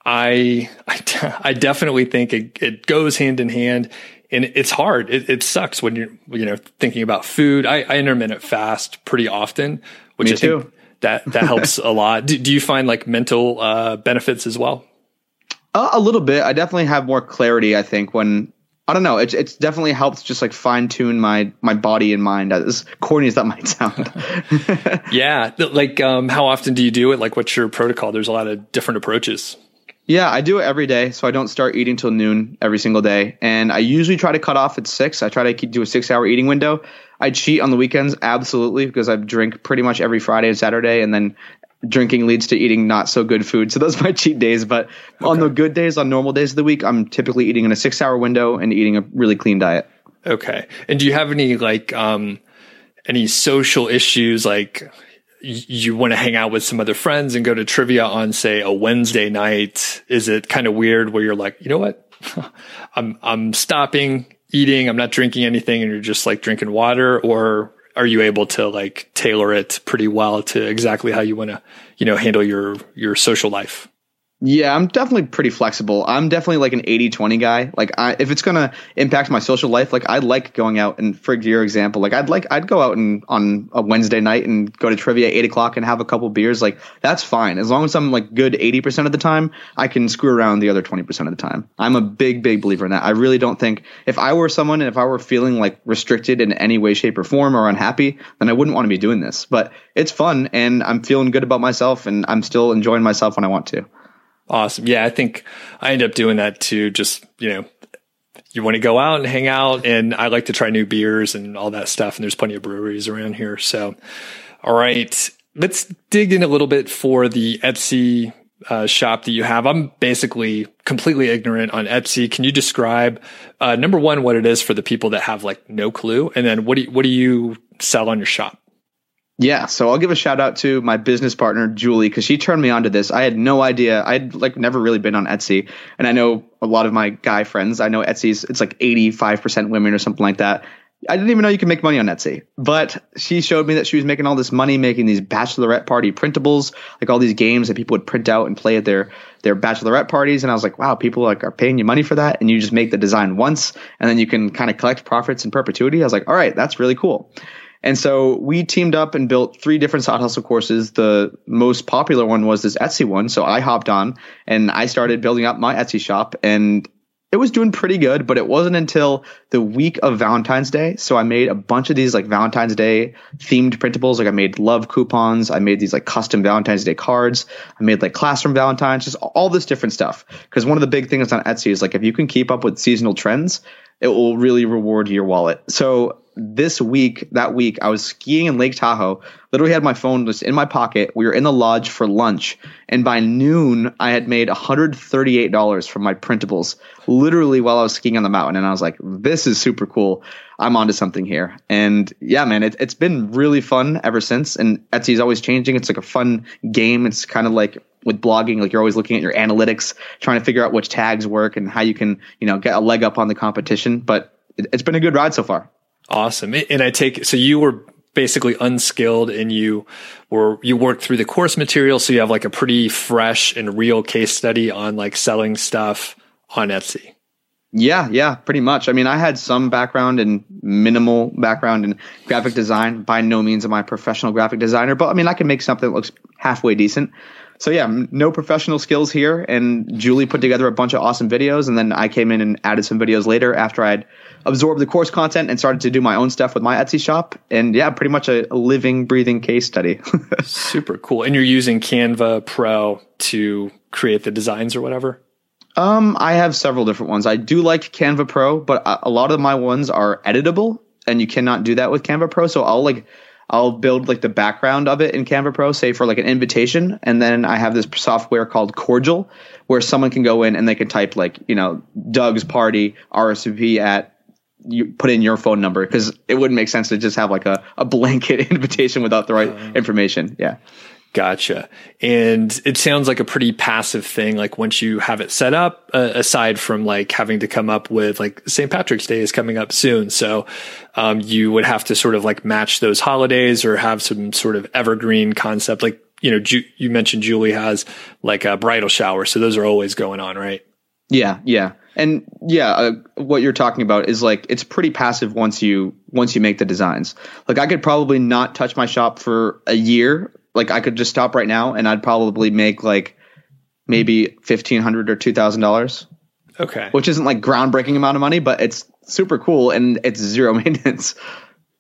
I, I, I definitely think it, it goes hand in hand and it's hard. It, it, sucks when you're, you know, thinking about food. I, I intermittent fast pretty often, which Me I too. think that, that helps a lot. Do, do, you find like mental, uh, benefits as well? Uh, a little bit. I definitely have more clarity. I think when I don't know. It's it's definitely helps just like fine tune my my body and mind. As corny as that might sound. yeah, like um, how often do you do it? Like, what's your protocol? There's a lot of different approaches. Yeah, I do it every day, so I don't start eating till noon every single day, and I usually try to cut off at six. I try to keep, do a six-hour eating window. I cheat on the weekends, absolutely, because I drink pretty much every Friday and Saturday, and then drinking leads to eating not so good food. So those are my cheat days. But okay. on the good days, on normal days of the week, I'm typically eating in a six hour window and eating a really clean diet. Okay. And do you have any like, um, any social issues like you want to hang out with some other friends and go to trivia on say a Wednesday night? Is it kind of weird where you're like, you know what? I'm, I'm stopping eating. I'm not drinking anything and you're just like drinking water or are you able to like tailor it pretty well to exactly how you want to, you know, handle your your social life? Yeah, I'm definitely pretty flexible. I'm definitely like an 80 20 guy. Like, I, if it's going to impact my social life, like, I like going out and, for your example, like, I'd like, I'd go out and on a Wednesday night and go to trivia at 8 o'clock and have a couple beers. Like, that's fine. As long as I'm like good 80% of the time, I can screw around the other 20% of the time. I'm a big, big believer in that. I really don't think if I were someone and if I were feeling like restricted in any way, shape, or form or unhappy, then I wouldn't want to be doing this. But it's fun and I'm feeling good about myself and I'm still enjoying myself when I want to. Awesome. Yeah, I think I end up doing that too. Just, you know, you want to go out and hang out and I like to try new beers and all that stuff. And there's plenty of breweries around here. So, all right, let's dig in a little bit for the Etsy uh, shop that you have. I'm basically completely ignorant on Etsy. Can you describe uh, number one what it is for the people that have like no clue, and then what do you, what do you sell on your shop? Yeah, so I'll give a shout out to my business partner Julie because she turned me on to this. I had no idea. I'd like never really been on Etsy, and I know a lot of my guy friends. I know Etsy's it's like eighty five percent women or something like that. I didn't even know you could make money on Etsy, but she showed me that she was making all this money making these bachelorette party printables, like all these games that people would print out and play at their their bachelorette parties. And I was like, wow, people like are paying you money for that, and you just make the design once, and then you can kind of collect profits in perpetuity. I was like, all right, that's really cool. And so we teamed up and built three different side hustle courses. The most popular one was this Etsy one. So I hopped on and I started building up my Etsy shop and it was doing pretty good, but it wasn't until the week of Valentine's Day. So I made a bunch of these like Valentine's Day themed printables. Like I made love coupons. I made these like custom Valentine's Day cards. I made like classroom Valentine's, just all this different stuff. Cause one of the big things on Etsy is like if you can keep up with seasonal trends, it will really reward your wallet. So this week, that week, I was skiing in Lake Tahoe. Literally had my phone just in my pocket. We were in the lodge for lunch, and by noon, I had made $138 from my printables, literally while I was skiing on the mountain. And I was like, "This is super cool. I'm onto something here." And yeah, man, it, it's been really fun ever since. And Etsy is always changing. It's like a fun game. It's kind of like with blogging, like you're always looking at your analytics, trying to figure out which tags work and how you can, you know, get a leg up on the competition. But it, it's been a good ride so far. Awesome. And I take so you were basically unskilled and you were you worked through the course material so you have like a pretty fresh and real case study on like selling stuff on Etsy. Yeah, yeah, pretty much. I mean, I had some background and minimal background in graphic design. By no means am I a professional graphic designer, but I mean, I can make something that looks halfway decent. So yeah, no professional skills here. And Julie put together a bunch of awesome videos, and then I came in and added some videos later after I'd absorbed the course content and started to do my own stuff with my Etsy shop. And yeah, pretty much a, a living, breathing case study. Super cool. And you're using Canva Pro to create the designs or whatever. Um, I have several different ones. I do like Canva Pro, but a lot of my ones are editable, and you cannot do that with Canva Pro. So I'll like I'll build like the background of it in Canva Pro, say for like an invitation, and then I have this software called Corjl, where someone can go in and they can type like you know Doug's party RSVP at you put in your phone number because it wouldn't make sense to just have like a, a blanket invitation without the right uh, information. Yeah. Gotcha. And it sounds like a pretty passive thing. Like once you have it set up, uh, aside from like having to come up with like St. Patrick's Day is coming up soon. So, um, you would have to sort of like match those holidays or have some sort of evergreen concept. Like, you know, Ju- you mentioned Julie has like a bridal shower. So those are always going on, right? Yeah. Yeah. And yeah, uh, what you're talking about is like it's pretty passive once you once you make the designs. Like I could probably not touch my shop for a year like I could just stop right now and I'd probably make like maybe fifteen hundred or two thousand dollars. Okay. Which isn't like groundbreaking amount of money, but it's super cool and it's zero maintenance.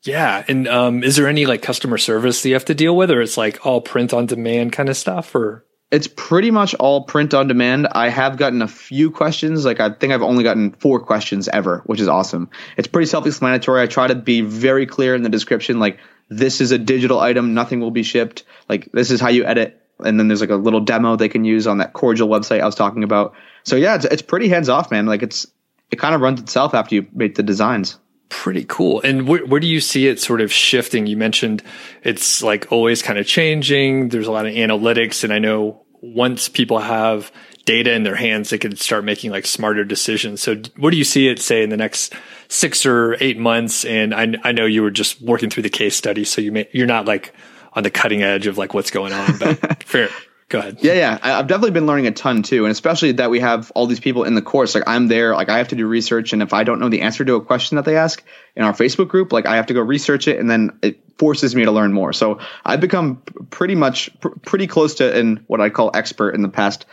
Yeah. And um, is there any like customer service that you have to deal with, or it's like all print on demand kind of stuff, or? It's pretty much all print on demand. I have gotten a few questions. Like I think I've only gotten four questions ever, which is awesome. It's pretty self-explanatory. I try to be very clear in the description, like this is a digital item, nothing will be shipped. Like this is how you edit. And then there's like a little demo they can use on that Corjl website I was talking about. So yeah, it's, it's pretty hands off, man. Like it's, it kind of runs itself after you make the designs. Pretty cool. And where, where do you see it sort of shifting? You mentioned it's like always kind of changing. There's a lot of analytics. And I know once people have data in their hands, they can start making like smarter decisions. So what do you see it say in the next six or eight months? And I, I know you were just working through the case study, so you may, you're not like on the cutting edge of like what's going on, but fair. Go ahead. Yeah, yeah. I've definitely been learning a ton too. And especially that we have all these people in the course. Like I'm there, like I have to do research. And if I don't know the answer to a question that they ask in our Facebook group, like I have to go research it and then it forces me to learn more. So I've become pretty much pr- pretty close to in what I call expert in the past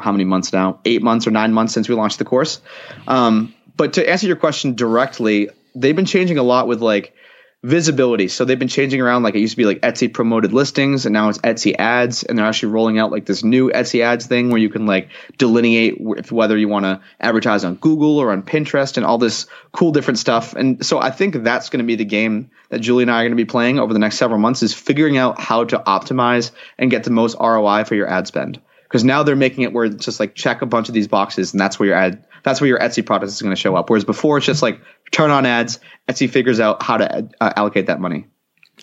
how many months now? Eight months or nine months since we launched the course. Um, but to answer your question directly, they've been changing a lot with like visibility. So they've been changing around. Like it used to be like Etsy promoted listings, and now it's Etsy ads. And they're actually rolling out like this new Etsy ads thing where you can like delineate whether you want to advertise on Google or on Pinterest and all this cool different stuff. And so I think that's going to be the game that Julie and I are going to be playing over the next several months is figuring out how to optimize and get the most ROI for your ad spend because now they're making it where it's just like check a bunch of these boxes and that's where your ad that's where your Etsy product is going to show up. Whereas before it's just like turn on ads, Etsy figures out how to uh, allocate that money.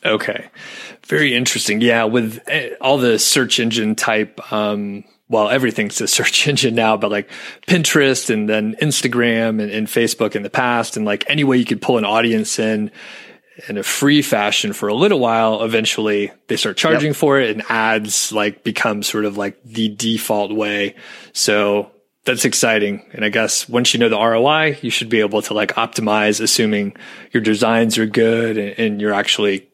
Okay. Very interesting. Yeah. With eh, all the search engine type, um, well, everything's a search engine now, but like Pinterest and then Instagram and, and, Facebook in the past, and like any way you could pull an audience in in a free fashion for a little while, eventually they start charging yep. for it and ads like become sort of like the default way. So that's exciting. And I guess once you know the ROI, you should be able to like optimize, assuming your designs are good and, and you're actually,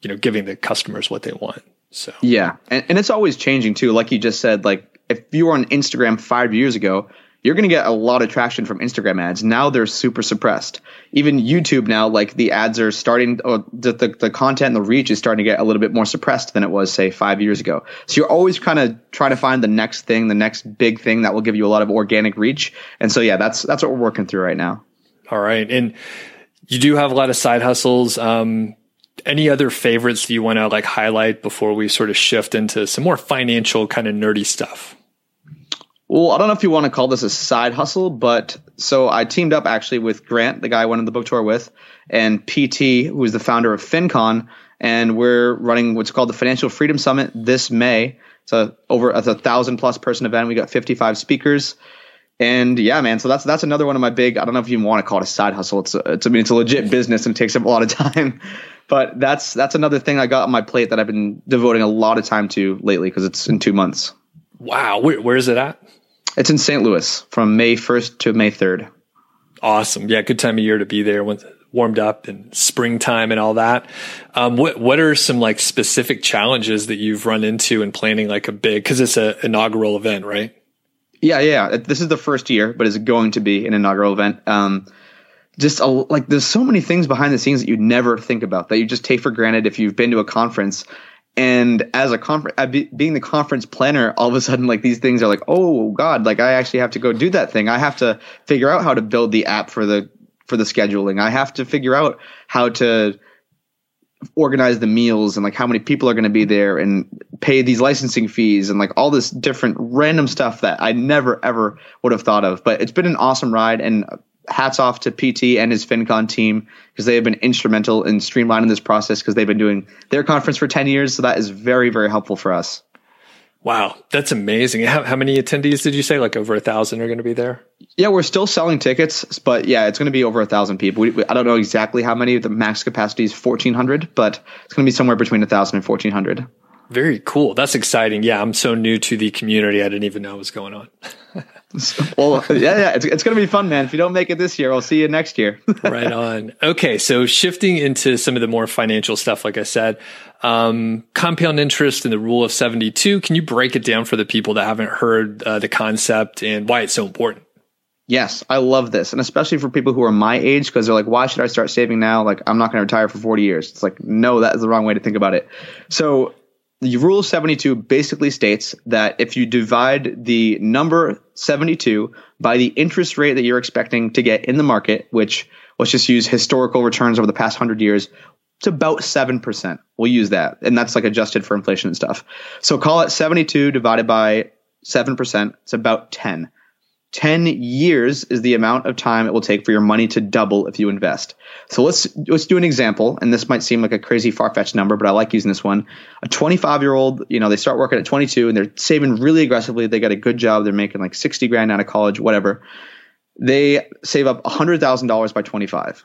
you know, giving the customers what they want. So yeah, and, and it's always changing too. Like you just said, like if you were on Instagram five years ago, you're going to get a lot of traction from Instagram ads. Now they're super suppressed. Even YouTube now, like the ads are starting, or the, the, the, content and the reach is starting to get a little bit more suppressed than it was, say, five years ago. So you're always kind of trying to find the next thing, the next big thing that will give you a lot of organic reach. And so, yeah, that's, that's what we're working through right now. All right. And you do have a lot of side hustles. Um, any other favorites that you want to like highlight before we sort of shift into some more financial kind of nerdy stuff? Well, I don't know if you want to call this a side hustle, but so I teamed up actually with Grant, the guy I went on the book tour with, and PT, who is the founder of FinCon, and we're running what's called the Financial Freedom Summit this May. It's a over it's a thousand plus person event. We got 55 speakers. And yeah, man. So that's that's another one of my big. I don't know if you want to call it a side hustle. It's a, it's I mean it's a legit business and takes up a lot of time. But that's that's another thing I got on my plate that I've been devoting a lot of time to lately because it's in two months. Wow, where, where is it at? It's in St. Louis from May 1st to May 3rd. Awesome. Yeah, good time of year to be there when warmed up and springtime and all that. Um, what what are some like specific challenges that you've run into in planning like a big because it's an inaugural event, right? Yeah, yeah. This is the first year, but it's going to be an inaugural event. Um, just a, like there's so many things behind the scenes that you never think about that you just take for granted if you've been to a conference and as a conference, uh, being the conference planner, all of a sudden, like these things are like, oh god, like I actually have to go do that thing. I have to figure out how to build the app for the for the scheduling. I have to figure out how to organize the meals and like how many people are going to be there and pay these licensing fees and like all this different random stuff that I never ever would have thought of. But it's been an awesome ride and hats off to PT and his FinCon team because they have been instrumental in streamlining this process because they've been doing their conference for 10 years. So that is very, very helpful for us. Wow, that's amazing. How, how many attendees did you say? Like over a thousand are going to be there? Yeah, we're still selling tickets, but yeah, it's going to be over a thousand people. We, we, I don't know exactly how many. The max capacity is 1,400, but it's going to be somewhere between a thousand and 1,400. Very cool. That's exciting. Yeah, I'm so new to the community. I didn't even know what was going on. well, yeah, yeah, it's, it's going to be fun, man. If you don't make it this year, I'll see you next year. right on. Okay, so shifting into some of the more financial stuff, like I said, um, compound interest and the rule of 72. Can you break it down for the people that haven't heard uh, the concept and why it's so important? Yes, I love this. And especially for people who are my age, because they're like, why should I start saving now? Like, I'm not going to retire for 40 years. It's like, no, that is the wrong way to think about it. So, the rule 72 basically states that if you divide the number 72 by the interest rate that you're expecting to get in the market, which let's just use historical returns over the past 100 years, it's about 7%. We'll use that. And that's like adjusted for inflation and stuff. So call it 72 divided by 7%. It's about 10. 10 years is the amount of time it will take for your money to double if you invest. So let's let's do an example and this might seem like a crazy far-fetched number but I like using this one. A 25-year-old, you know, they start working at 22 and they're saving really aggressively. They got a good job, they're making like 60 grand out of college, whatever. They save up $100,000 by 25.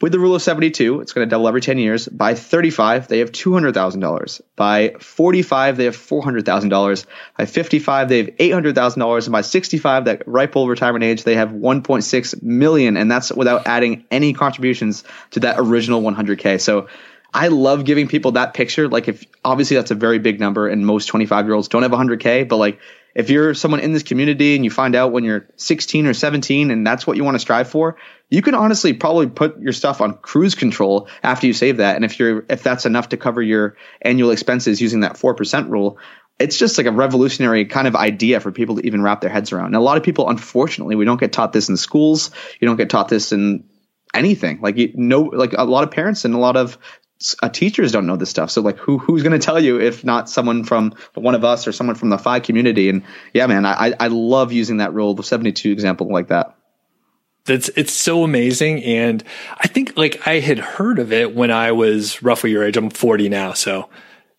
With the rule of 72, it's going to double every 10 years. By 35, they have $200,000. By 45, they have $400,000. By 55, they have $800,000. And by 65, that ripe old retirement age, they have 1.6 million. And that's without adding any contributions to that original 100K. So I love giving people that picture. Like if obviously that's a very big number and most 25 year olds don't have 100K, but like if you're someone in this community and you find out when you're 16 or 17 and that's what you want to strive for, you can honestly probably put your stuff on cruise control after you save that. And if you're if that's enough to cover your annual expenses using that 4% rule, it's just like a revolutionary kind of idea for people to even wrap their heads around. And a lot of people, unfortunately, we don't get taught this in schools. You don't get taught this in anything. Like you know, like a lot of parents and a lot of uh, teachers don't know this stuff. So like, who who's going to tell you if not someone from one of us or someone from the FI community? And yeah, man, I I love using that rule, the seventy two example like that. That's it's so amazing, and I think like I had heard of it when I was roughly your age. I'm 40 now, so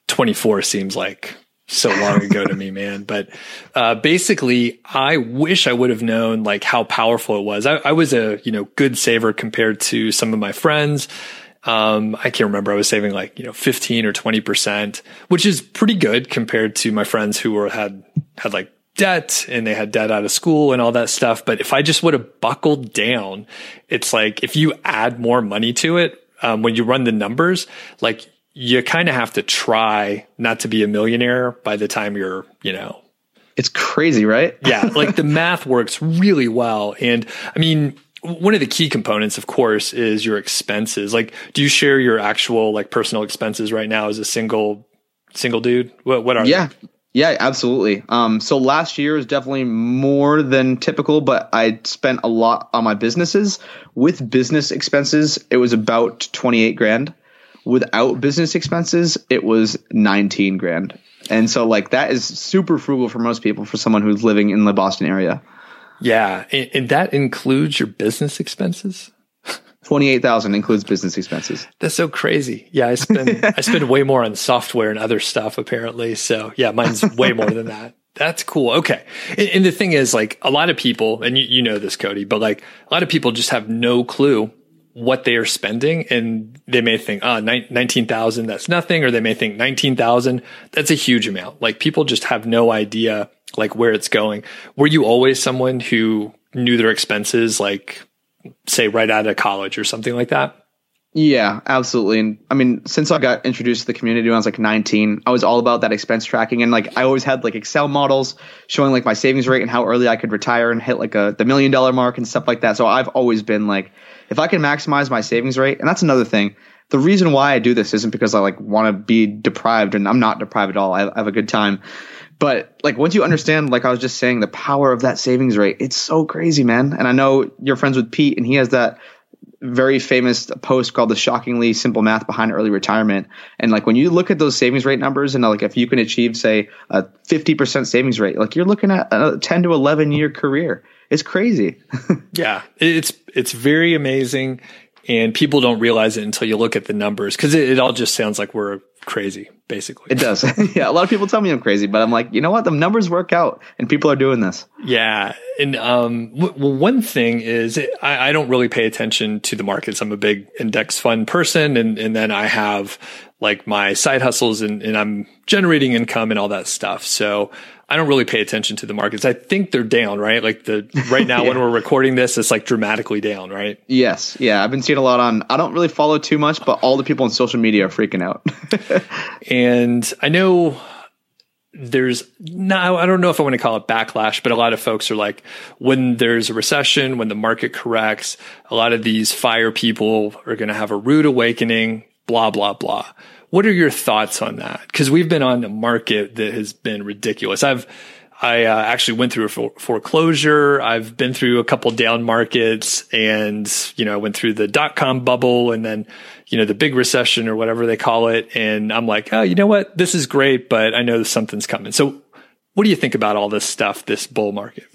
24 seems like so long ago to me, man. But uh, basically, I wish I would have known like how powerful it was. I, I, was a you know good saver compared to some of my friends. Um, I can't remember. I was saving like you know 15 or 20 percent, which is pretty good compared to my friends who were had had like debt and they had debt out of school and all that stuff. But if I just would have buckled down, it's like if you add more money to it, um, when you run the numbers, like you kind of have to try not to be a millionaire by the time you're, you know, it's crazy, right? yeah. Like the math works really well. And I mean, one of the key components, of course, is your expenses. Like, do you share your actual like personal expenses right now as a single single dude? What what are yeah. They? Yeah, absolutely. Um, so last year is definitely more than typical, but I spent a lot on my businesses. With business expenses, it was about 28 grand without business expenses, it was 19 grand. And so like that is super frugal for most people for someone who's living in the Boston area. Yeah, and, and that includes your business expenses? 28,000 includes business expenses. That's so crazy. Yeah, I spend I spend way more on software and other stuff apparently. So, yeah, mine's way more than that. That's cool. Okay. And, and, the thing is like a lot of people and you, you know this Cody, but like a lot of people just have no clue what they are spending and they may think, ah oh, 19,000, that's nothing. Or they may think 19,000, that's a huge amount. Like people just have no idea like where it's going. Were you always someone who knew their expenses, like say right out of college or something like that? Yeah, absolutely. And I mean, since I got introduced to the community when I was like 19, I was all about that expense tracking. And like, I always had like Excel models showing like my savings rate and how early I could retire and hit like a, the million dollar mark and stuff like that. So I've always been like, if I can maximize my savings rate, and that's another thing. The reason why I do this isn't because I like want to be deprived, and I'm not deprived at all. I, have a good time. But like once you understand, like I was just saying, the power of that savings rate, it's so crazy, man. And I know you're friends with Pete, and he has that very famous post called the shockingly simple math behind early retirement and like when you look at those savings rate numbers and like if you can achieve say a 50% savings rate like you're looking at a 10 to 11 year career it's crazy. yeah, it's it's very amazing, and people don't realize it until you look at the numbers because it, it all just sounds like we're crazy, basically. It does. yeah, a lot of people tell me I'm crazy, but I'm like, you know what? The numbers work out, and people are doing this. Yeah, and um, w- well, one thing is I, I don't really pay attention to the markets. I'm a big index fund person, and and then I have like my side hustles, and, and I'm generating income and all that stuff. So I don't really pay attention to the markets. I think they're down, right? Like the right now yeah. when we're recording this, it's like dramatically down, right? Yes. Yeah. I've been seeing a lot on I don't really follow too much, but all the people on social media are freaking out. and I know there's no I don't know if I want to call it backlash, but a lot of folks are like when there's a recession, when the market corrects, a lot of these fire people are going to have a rude awakening, blah blah blah. What are your thoughts on that? Because we've been on a market that has been ridiculous. I've I uh, actually went through a foreclosure. I've been through a couple down markets, and you know, I went through the dot com bubble, and then you know the big recession or whatever they call it. And I'm like, oh, you know what? This is great, but I know something's coming. So, what do you think about all this stuff, this bull market?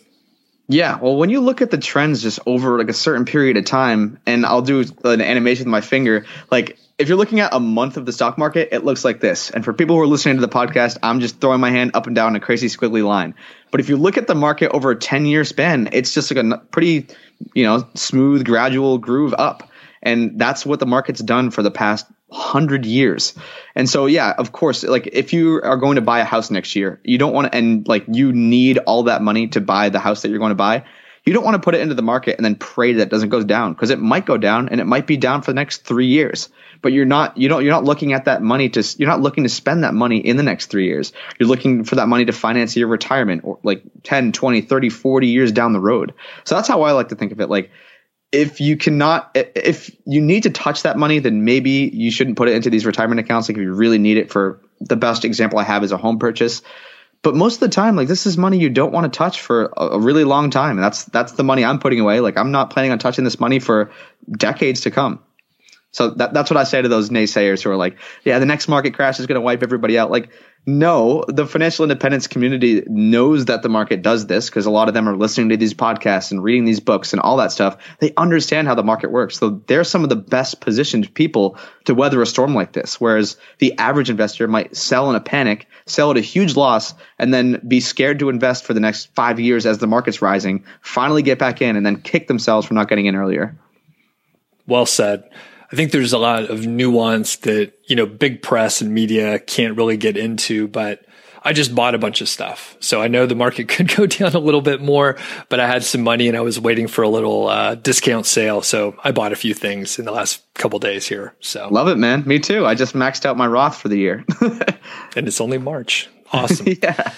Yeah, well, when you look at the trends just over like a certain period of time, and I'll do an animation with my finger, like if you're looking at a month of the stock market, it looks like this. And for people who are listening to the podcast, I'm just throwing my hand up and down a crazy squiggly line. But if you look at the market over a 10 year span, it's just like a pretty, you know, smooth, gradual groove up. And that's what the market's done for the past hundred years. And so, yeah, of course, like if you are going to buy a house next year, you don't want to, and like you need all that money to buy the house that you're going to buy you don't want to put it into the market and then pray that it doesn't go down because it might go down and it might be down for the next three years. But you're not you don't you're not looking at that money to you're not looking to spend that money in the next three years. You're looking for that money to finance your retirement or like 10, 20, 30, 40 years down the road. So that's how I like to think of it. Like if you cannot if you need to touch that money then maybe you shouldn't put it into these retirement accounts like if you really need it for the best example i have is a home purchase but most of the time, like this is money you don't want to touch for a, really long time. And that's that's the money I'm putting away. Like I'm not planning on touching this money for decades to come. So that, that's what I say to those naysayers who are like, yeah, the next market crash is going to wipe everybody out. Like, no, the financial independence community knows that the market does this because a lot of them are listening to these podcasts and reading these books and all that stuff. They understand how the market works. So they're some of the best positioned people to weather a storm like this. Whereas the average investor might sell in a panic, sell at a huge loss, and then be scared to invest for the next five years as the market's rising, finally get back in, and then kick themselves for not getting in earlier. Well said. I think there's a lot of nuance that, you know, big press and media can't really get into, but I just bought a bunch of stuff. So I know the market could go down a little bit more, but I had some money and I was waiting for a little uh, discount sale. So I bought a few things in the last couple days here. So love it, man. Me too. I just maxed out my Roth for the year. and it's only March. Awesome. yeah.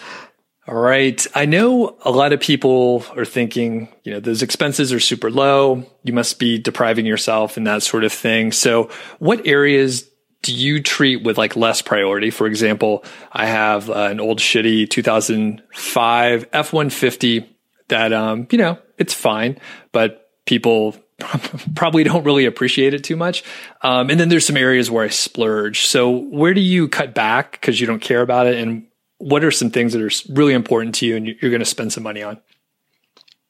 All right. I know a lot of people are thinking, you know, those expenses are super low. You must be depriving yourself and that sort of thing. So what areas do you treat with like less priority? For example, I have uh, an old shitty 2005 F-150 that, um, you know, it's fine, but people probably don't really appreciate it too much. Um, and then there's some areas where I splurge. So where do you cut back because you don't care about it? And what are some things that are really important to you and you're going to spend some money on?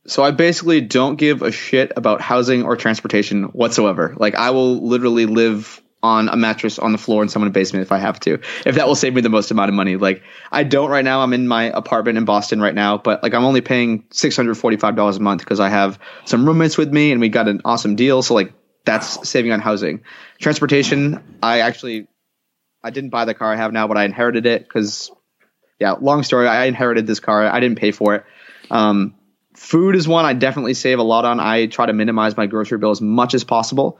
So I basically don't give a shit about housing or transportation whatsoever. Like I will literally live on a mattress on the floor in someone's basement if I have to. If that will save me the most amount of money. Like I don't right now. I'm in my apartment in Boston right now, but like I'm only paying $645 a month because I have some roommates with me and we got an awesome deal. So like that's saving on housing. Transportation, I actually I didn't buy the car I have now, but I inherited it because yeah, long story. I inherited this car. I didn't pay for it. Um, food is one I definitely save a lot on. I try to minimize my grocery bill as much as possible.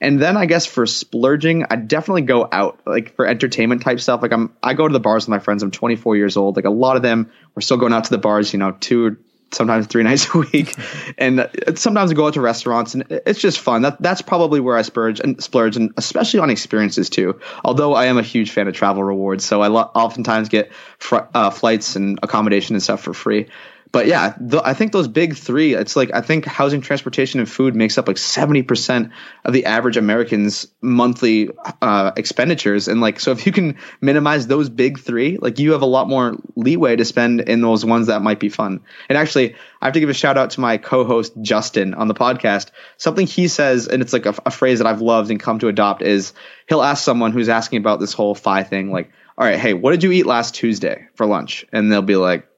And then I guess for splurging, I definitely go out like for entertainment type stuff. Like I'm, I go to the bars with my friends. I'm 24 years old. Like a lot of them, we're still going out to the bars. You know, two sometimes three nights a week, and sometimes I go out to restaurants, and it's just fun. That that's probably where I splurge and splurge, and especially on experiences too. Although I am a huge fan of travel rewards, so I lo- oftentimes get fr- uh, flights and accommodation and stuff for free but yeah, the, I think those big three, it's like I think housing, transportation, and food makes up like 70% of the average American's monthly uh, expenditures. And like, so if you can minimize those big three, like you have a lot more leeway to spend in those ones that might be fun. And actually, I have to give a shout out to my co host, Justin, on the podcast. Something he says, and it's like a, a phrase that I've loved and come to adopt is he'll ask someone who's asking about this whole FI thing, like, all right, hey, what did you eat last Tuesday for lunch? And they'll be like,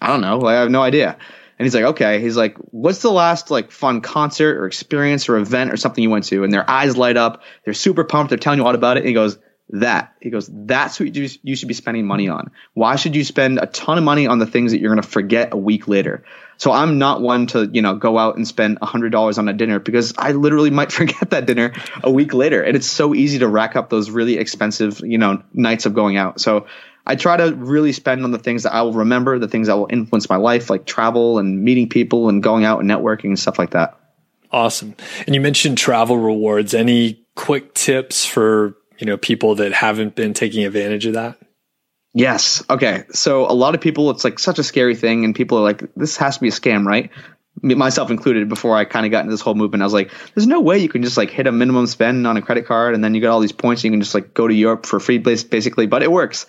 I don't know. Like, I have no idea. And he's like, okay. He's like, what's the last like fun concert or experience or event or something you went to? And their eyes light up. They're super pumped. They're telling you all about it. And he goes, that. He goes, that's what you, you should be spending money on. Why should you spend a ton of money on the things that you're going to forget a week later? So I'm not one to, you know, go out and spend a hundred dollars on a dinner because I literally might forget that dinner a week later. And it's so easy to rack up those really expensive, you know, nights of going out. So I try to really spend on the things that I will remember, the things that will influence my life, like travel and meeting people and going out and networking and stuff like that. Awesome. And you mentioned travel rewards. Any quick tips for, you know, people that haven't been taking advantage of that? Yes. Okay. So a lot of people, it's like such a scary thing, and people are like, this has to be a scam, right? myself included before I kind of got into this whole movement. I was like, there's no way you can just like hit a minimum spend on a credit card and then you get all these points and you can just like go to Europe for free basically, but it works.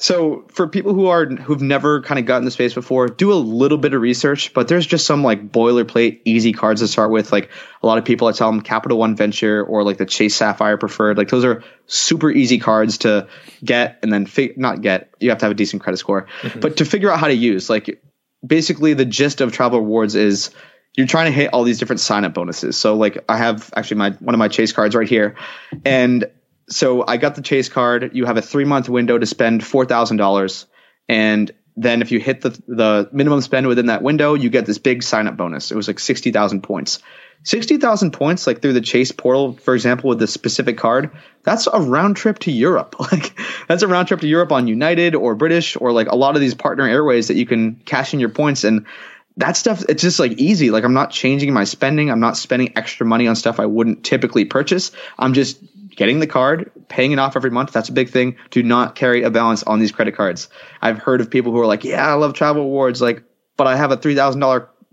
So for people who are who've never kind of gotten the space before, do a little bit of research. But there's just some like boilerplate easy cards to start with. Like a lot of people, I tell them Capital One Venture or like the Chase Sapphire Preferred. Like those are super easy cards to get and then fi- not get. You have to have a decent credit score, mm-hmm. but to figure out how to use. Like basically, the gist of Travel Rewards is you're trying to hit all these different sign up bonuses. So like I have actually my one of my Chase cards right here, and so I got the Chase card. You have a three month window to spend four thousand dollars, and then if you hit the the minimum spend within that window, you get this big sign up bonus. It was like sixty thousand points. Sixty thousand points, like through the Chase portal, for example, with this specific card, that's a round trip to Europe. Like that's a round trip to Europe on United or British or like a lot of these partner airways that you can cash in your points and that stuff it's just like easy like i'm not changing my spending i'm not spending extra money on stuff i wouldn't typically purchase i'm just getting the card, paying it off every month. That's a big thing. Do not carry a balance on these credit cards. I've heard of people who are like, yeah, I love travel rewards, like, but I have a three thousand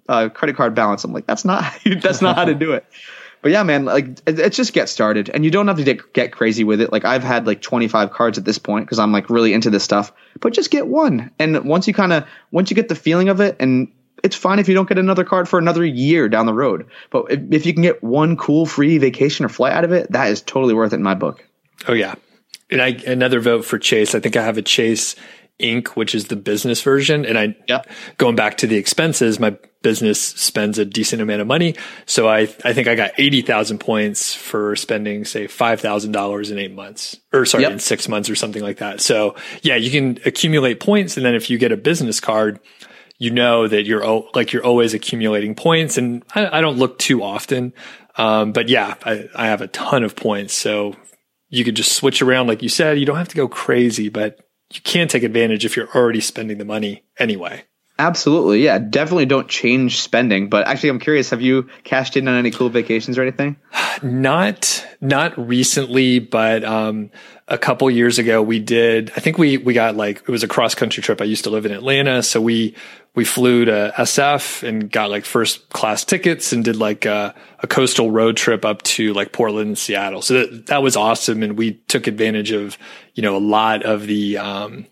uh, credit card balance. I'm like, that's not that's not how to do it. but yeah, man, like it, it just get started, and you don't have to get, get crazy with it. Like I've had like 25 cards at this point because I'm like really into this stuff. But just get one, and once you kind of once you get the feeling of it, and it's fine if you don't get another card for another year down the road. But if, if you can get one cool free vacation or flight out of it, that is totally worth it in my book. Oh yeah, and I another vote for Chase. I think I have a Chase Ink., which is the business version. And I, yep. going back to the expenses, my business spends a decent amount of money. So I, I think I got 80,000 points for spending, say, $5,000 in eight months or sorry, yep. in six months or something like that. So yeah, you can accumulate points. And then if you get a business card, you know that you're like, you're always accumulating points. And I, I don't look too often. Um, but yeah, I, I have a ton of points. So you could just switch around. Like you said, you don't have to go crazy, but you can take advantage if you're already spending the money anyway. Absolutely. Yeah. Definitely don't change spending. But actually, I'm curious, have you cashed in on any cool vacations or anything? Not, not recently, but, um, a couple years ago we did, I think we, we got like, it was a cross country trip. I used to live in Atlanta. So we, we flew to SF and got like first class tickets and did like a, a coastal road trip up to like Portland and Seattle. So that, that was awesome. And we took advantage of, you know, a lot of the, um,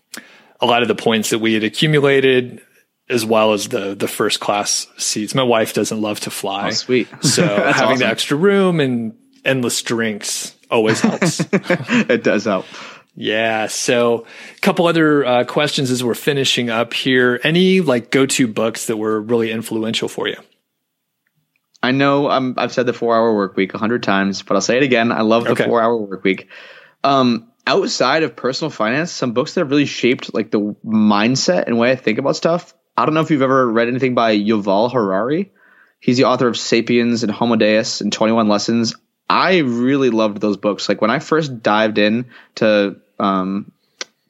a lot of the points that we had accumulated as well as the the first class seats. My wife doesn't love to fly. Oh, sweet. So having awesome. the extra room and endless drinks always helps. it does help. Yeah. So a couple other uh, questions as we're finishing up here. Any like go-to books that were really influential for you? I know um, I've said the four hour work week a hundred times, but I'll say it again. I love the okay. four hour work week. Um, outside of personal finance, some books that have really shaped like the mindset and way I think about stuff. I don't know if you've ever read anything by Yuval Harari. He's the author of Sapiens and Homo Deus and 21 Lessons. I really loved those books. Like when I first dived in to um,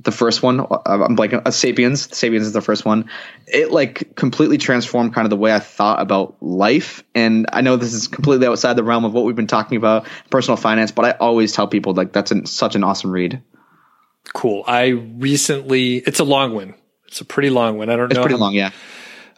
the first one, uh, I'm like a Sapiens. Sapiens is the first one. It like completely transformed kind of the way I thought about life. And I know this is completely outside the realm of what we've been talking about, personal finance. But I always tell people like that's an, such an awesome read. Cool. I recently. It's a long one. It's a pretty long one. I don't it's know. It's pretty long. Yeah.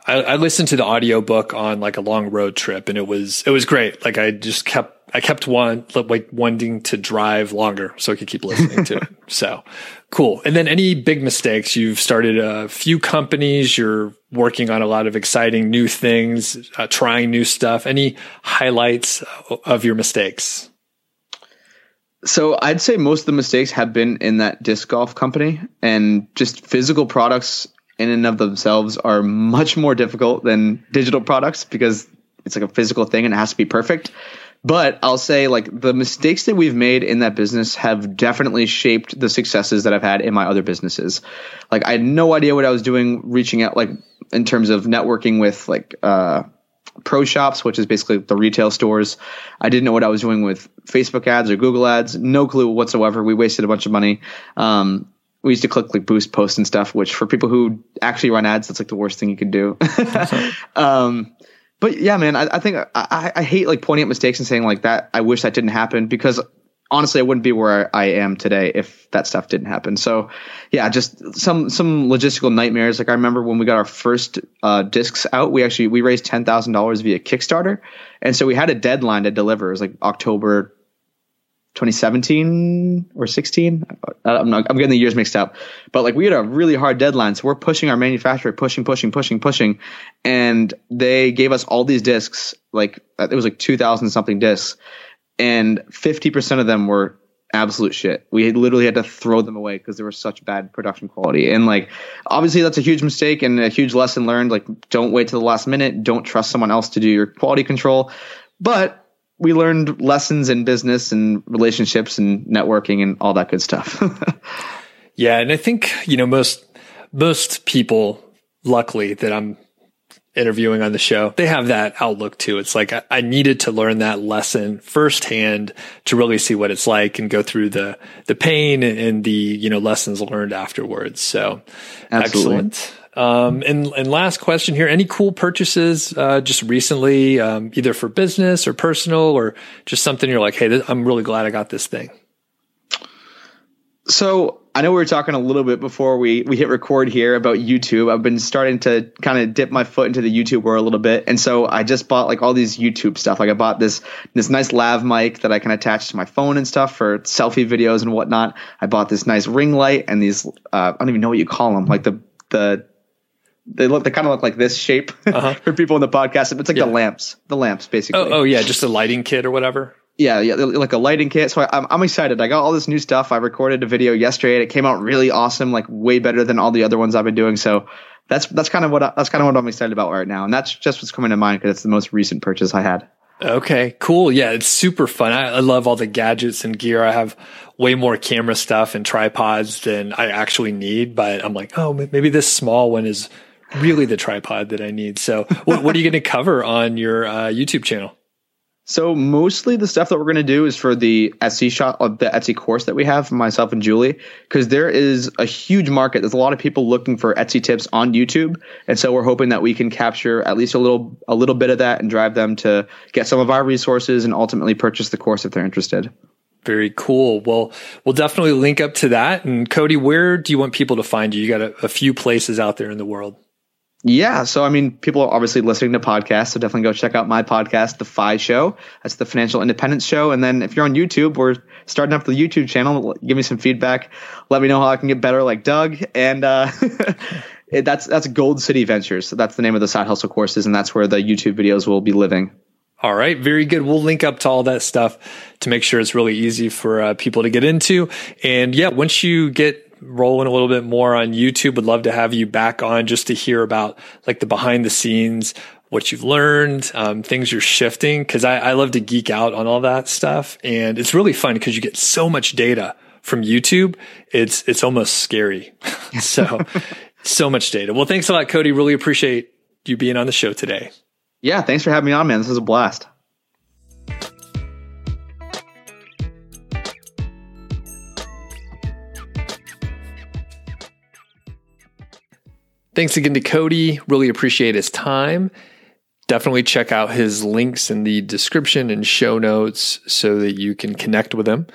I, I listened to the audiobook on like a long road trip, and it was it was great. Like I just kept I kept one like wanting to drive longer so I could keep listening to it. So cool. And then any big mistakes? You've started a few companies. You're working on a lot of exciting new things, uh, trying new stuff. Any highlights of your mistakes? So I'd say most of the mistakes have been in that disc golf company and just physical products in and of themselves are much more difficult than digital products because it's like a physical thing and it has to be perfect. But I'll say like the mistakes that we've made in that business have definitely shaped the successes that I've had in my other businesses. Like I had no idea what I was doing reaching out like in terms of networking with like uh pro shops, which is basically the retail stores. I didn't know what I was doing with Facebook ads or Google ads. No clue whatsoever. We wasted a bunch of money. Um, we used to click like boost posts and stuff, which for people who actually run ads, that's like the worst thing you could do. um, but yeah, man, I, I think I, I, hate like pointing at mistakes and saying like that. I wish that didn't happen because honestly, I wouldn't be where I am today if that stuff didn't happen. So yeah, just some some logistical nightmares. Like I remember when we got our first uh, discs out, we actually we raised ten thousand dollars via Kickstarter, and so we had a deadline to deliver. It was like October 2017 or 16. I'm, I'm getting the years mixed up, but like we had a really hard deadline. So we're pushing our manufacturer, pushing, pushing, pushing, pushing. And they gave us all these discs, like it was like 2000 something discs and 50% of them were absolute shit. We literally had to throw them away because they were such bad production quality. And like, obviously that's a huge mistake and a huge lesson learned. Like, don't wait to the last minute. Don't trust someone else to do your quality control. But we learned lessons in business and relationships and networking and all that good stuff. yeah, and I think you know most most people, luckily that I'm interviewing on the show, they have that outlook too. It's like I, I, needed to learn that lesson firsthand to really see what it's like and go through the the pain and, and the you know lessons learned afterwards. So Absolutely. excellent. Um, and, and last question here, any cool purchases, uh, just recently, um, either for business or personal or just something you're like, Hey, th- I'm really glad I got this thing. So I know we were talking a little bit before we we hit record here about YouTube. I've been starting to kind of dip my foot into the YouTube world a little bit, and so I just bought like all these YouTube stuff. Like I bought this this nice lav mic that I can attach to my phone and stuff for selfie videos and whatnot. I bought this nice ring light and these uh, I don't even know what you call them, like the the they look they kind of look like this shape uh-huh. for people in the podcast. It's like yeah. the lamps, the lamps basically. Oh, oh yeah, just a lighting kit or whatever yeah, yeah, like a lighting kit. So I, am I'm excited. I got all this new stuff. I recorded a video yesterday, and it came out really awesome, like way better than all the other ones I've been doing. So that's that's kind of what I, that's kind of what I'm excited about right now, and that's just what's coming to mind because it's the most recent purchase I had. Okay, cool. Yeah, it's super fun. I, I love all the gadgets and gear. I have way more camera stuff and tripods than I actually need, but I'm like, oh, maybe this small one is really the tripod that I need. So, what, what are you going to cover on your uh, YouTube channel? So mostly the stuff that we're going to do is for the Etsy shop, uh, the Etsy course that we have, myself and Julie, because there is a huge market. There's a lot of people looking for Etsy tips on YouTube, and so we're hoping that we can capture at least a little a little bit of that and drive them to get some of our resources and ultimately purchase the course if they're interested. Very cool. Well, we'll definitely link up to that. And Cody, where do you want people to find you? You got a, a few places out there in the world. Yeah. So, I mean, people are obviously listening to podcasts. So definitely go check out my podcast, The FI Show. That's the Financial Independence Show. And then if you're on YouTube, we're starting up the YouTube channel. Give me some feedback. Let me know how I can get better like Doug. And, uh, it, that's, that's Gold City Ventures. So that's the name of the side hustle courses. And that's where the YouTube videos will be living. All right, very good. We'll link up to all that stuff to make sure it's really easy for uh, people to get into. And yeah, once you get rolling a little bit more on YouTube. Would love to have you back on just to hear about like the behind the scenes, what you've learned, um, things you're shifting. Cause I, I love to geek out on all that stuff. And it's really fun because you get so much data from YouTube. It's, it's almost scary. so, so much data. Well, thanks a lot, Cody. Really appreciate you being on the show today. Yeah. Thanks for having me on, man. This was a blast. Thanks again to Cody. Really appreciate his time. Definitely check out his links in the description and show notes so that you can connect with him.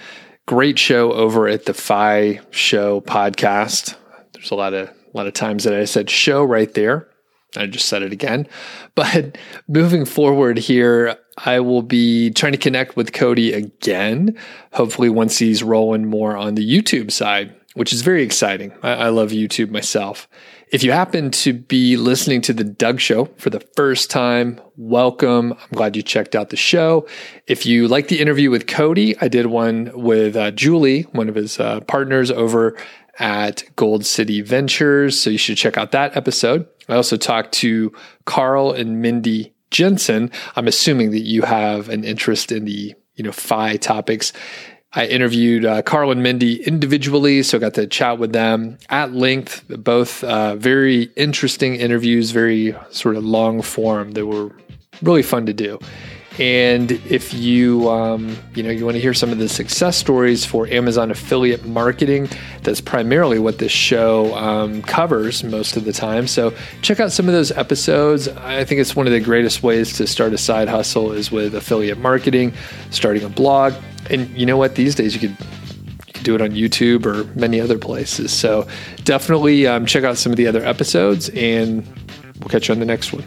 Great show over at the FI Show podcast. There's a lot of a lot of times that I said show right there. I just said it again. But moving forward here, I will be trying to connect with Cody again, hopefully once he's rolling more on the YouTube side, which is very exciting. I, I love YouTube myself. If you happen to be listening to the Doug Show for the first time, welcome. I'm glad you checked out the show. If you like the interview with Cody, I did one with uh, Julie, one of his uh, partners over at Gold City Ventures. So you should check out that episode. I also talked to Carl and Mindy Jensen. I'm assuming that you have an interest in the you know FI topics. I interviewed uh, Carl and Mindy individually, so I got to chat with them at length. Both uh, very interesting interviews, very sort of long form. They were really fun to do. And if you um, you know you want to hear some of the success stories for Amazon affiliate marketing, that's primarily what this show um, covers most of the time. So check out some of those episodes. I think it's one of the greatest ways to start a side hustle is with affiliate marketing, starting a blog and you know what? These days you could do it on YouTube or many other places. So definitely um, check out some of the other episodes, and we'll catch you on the next one.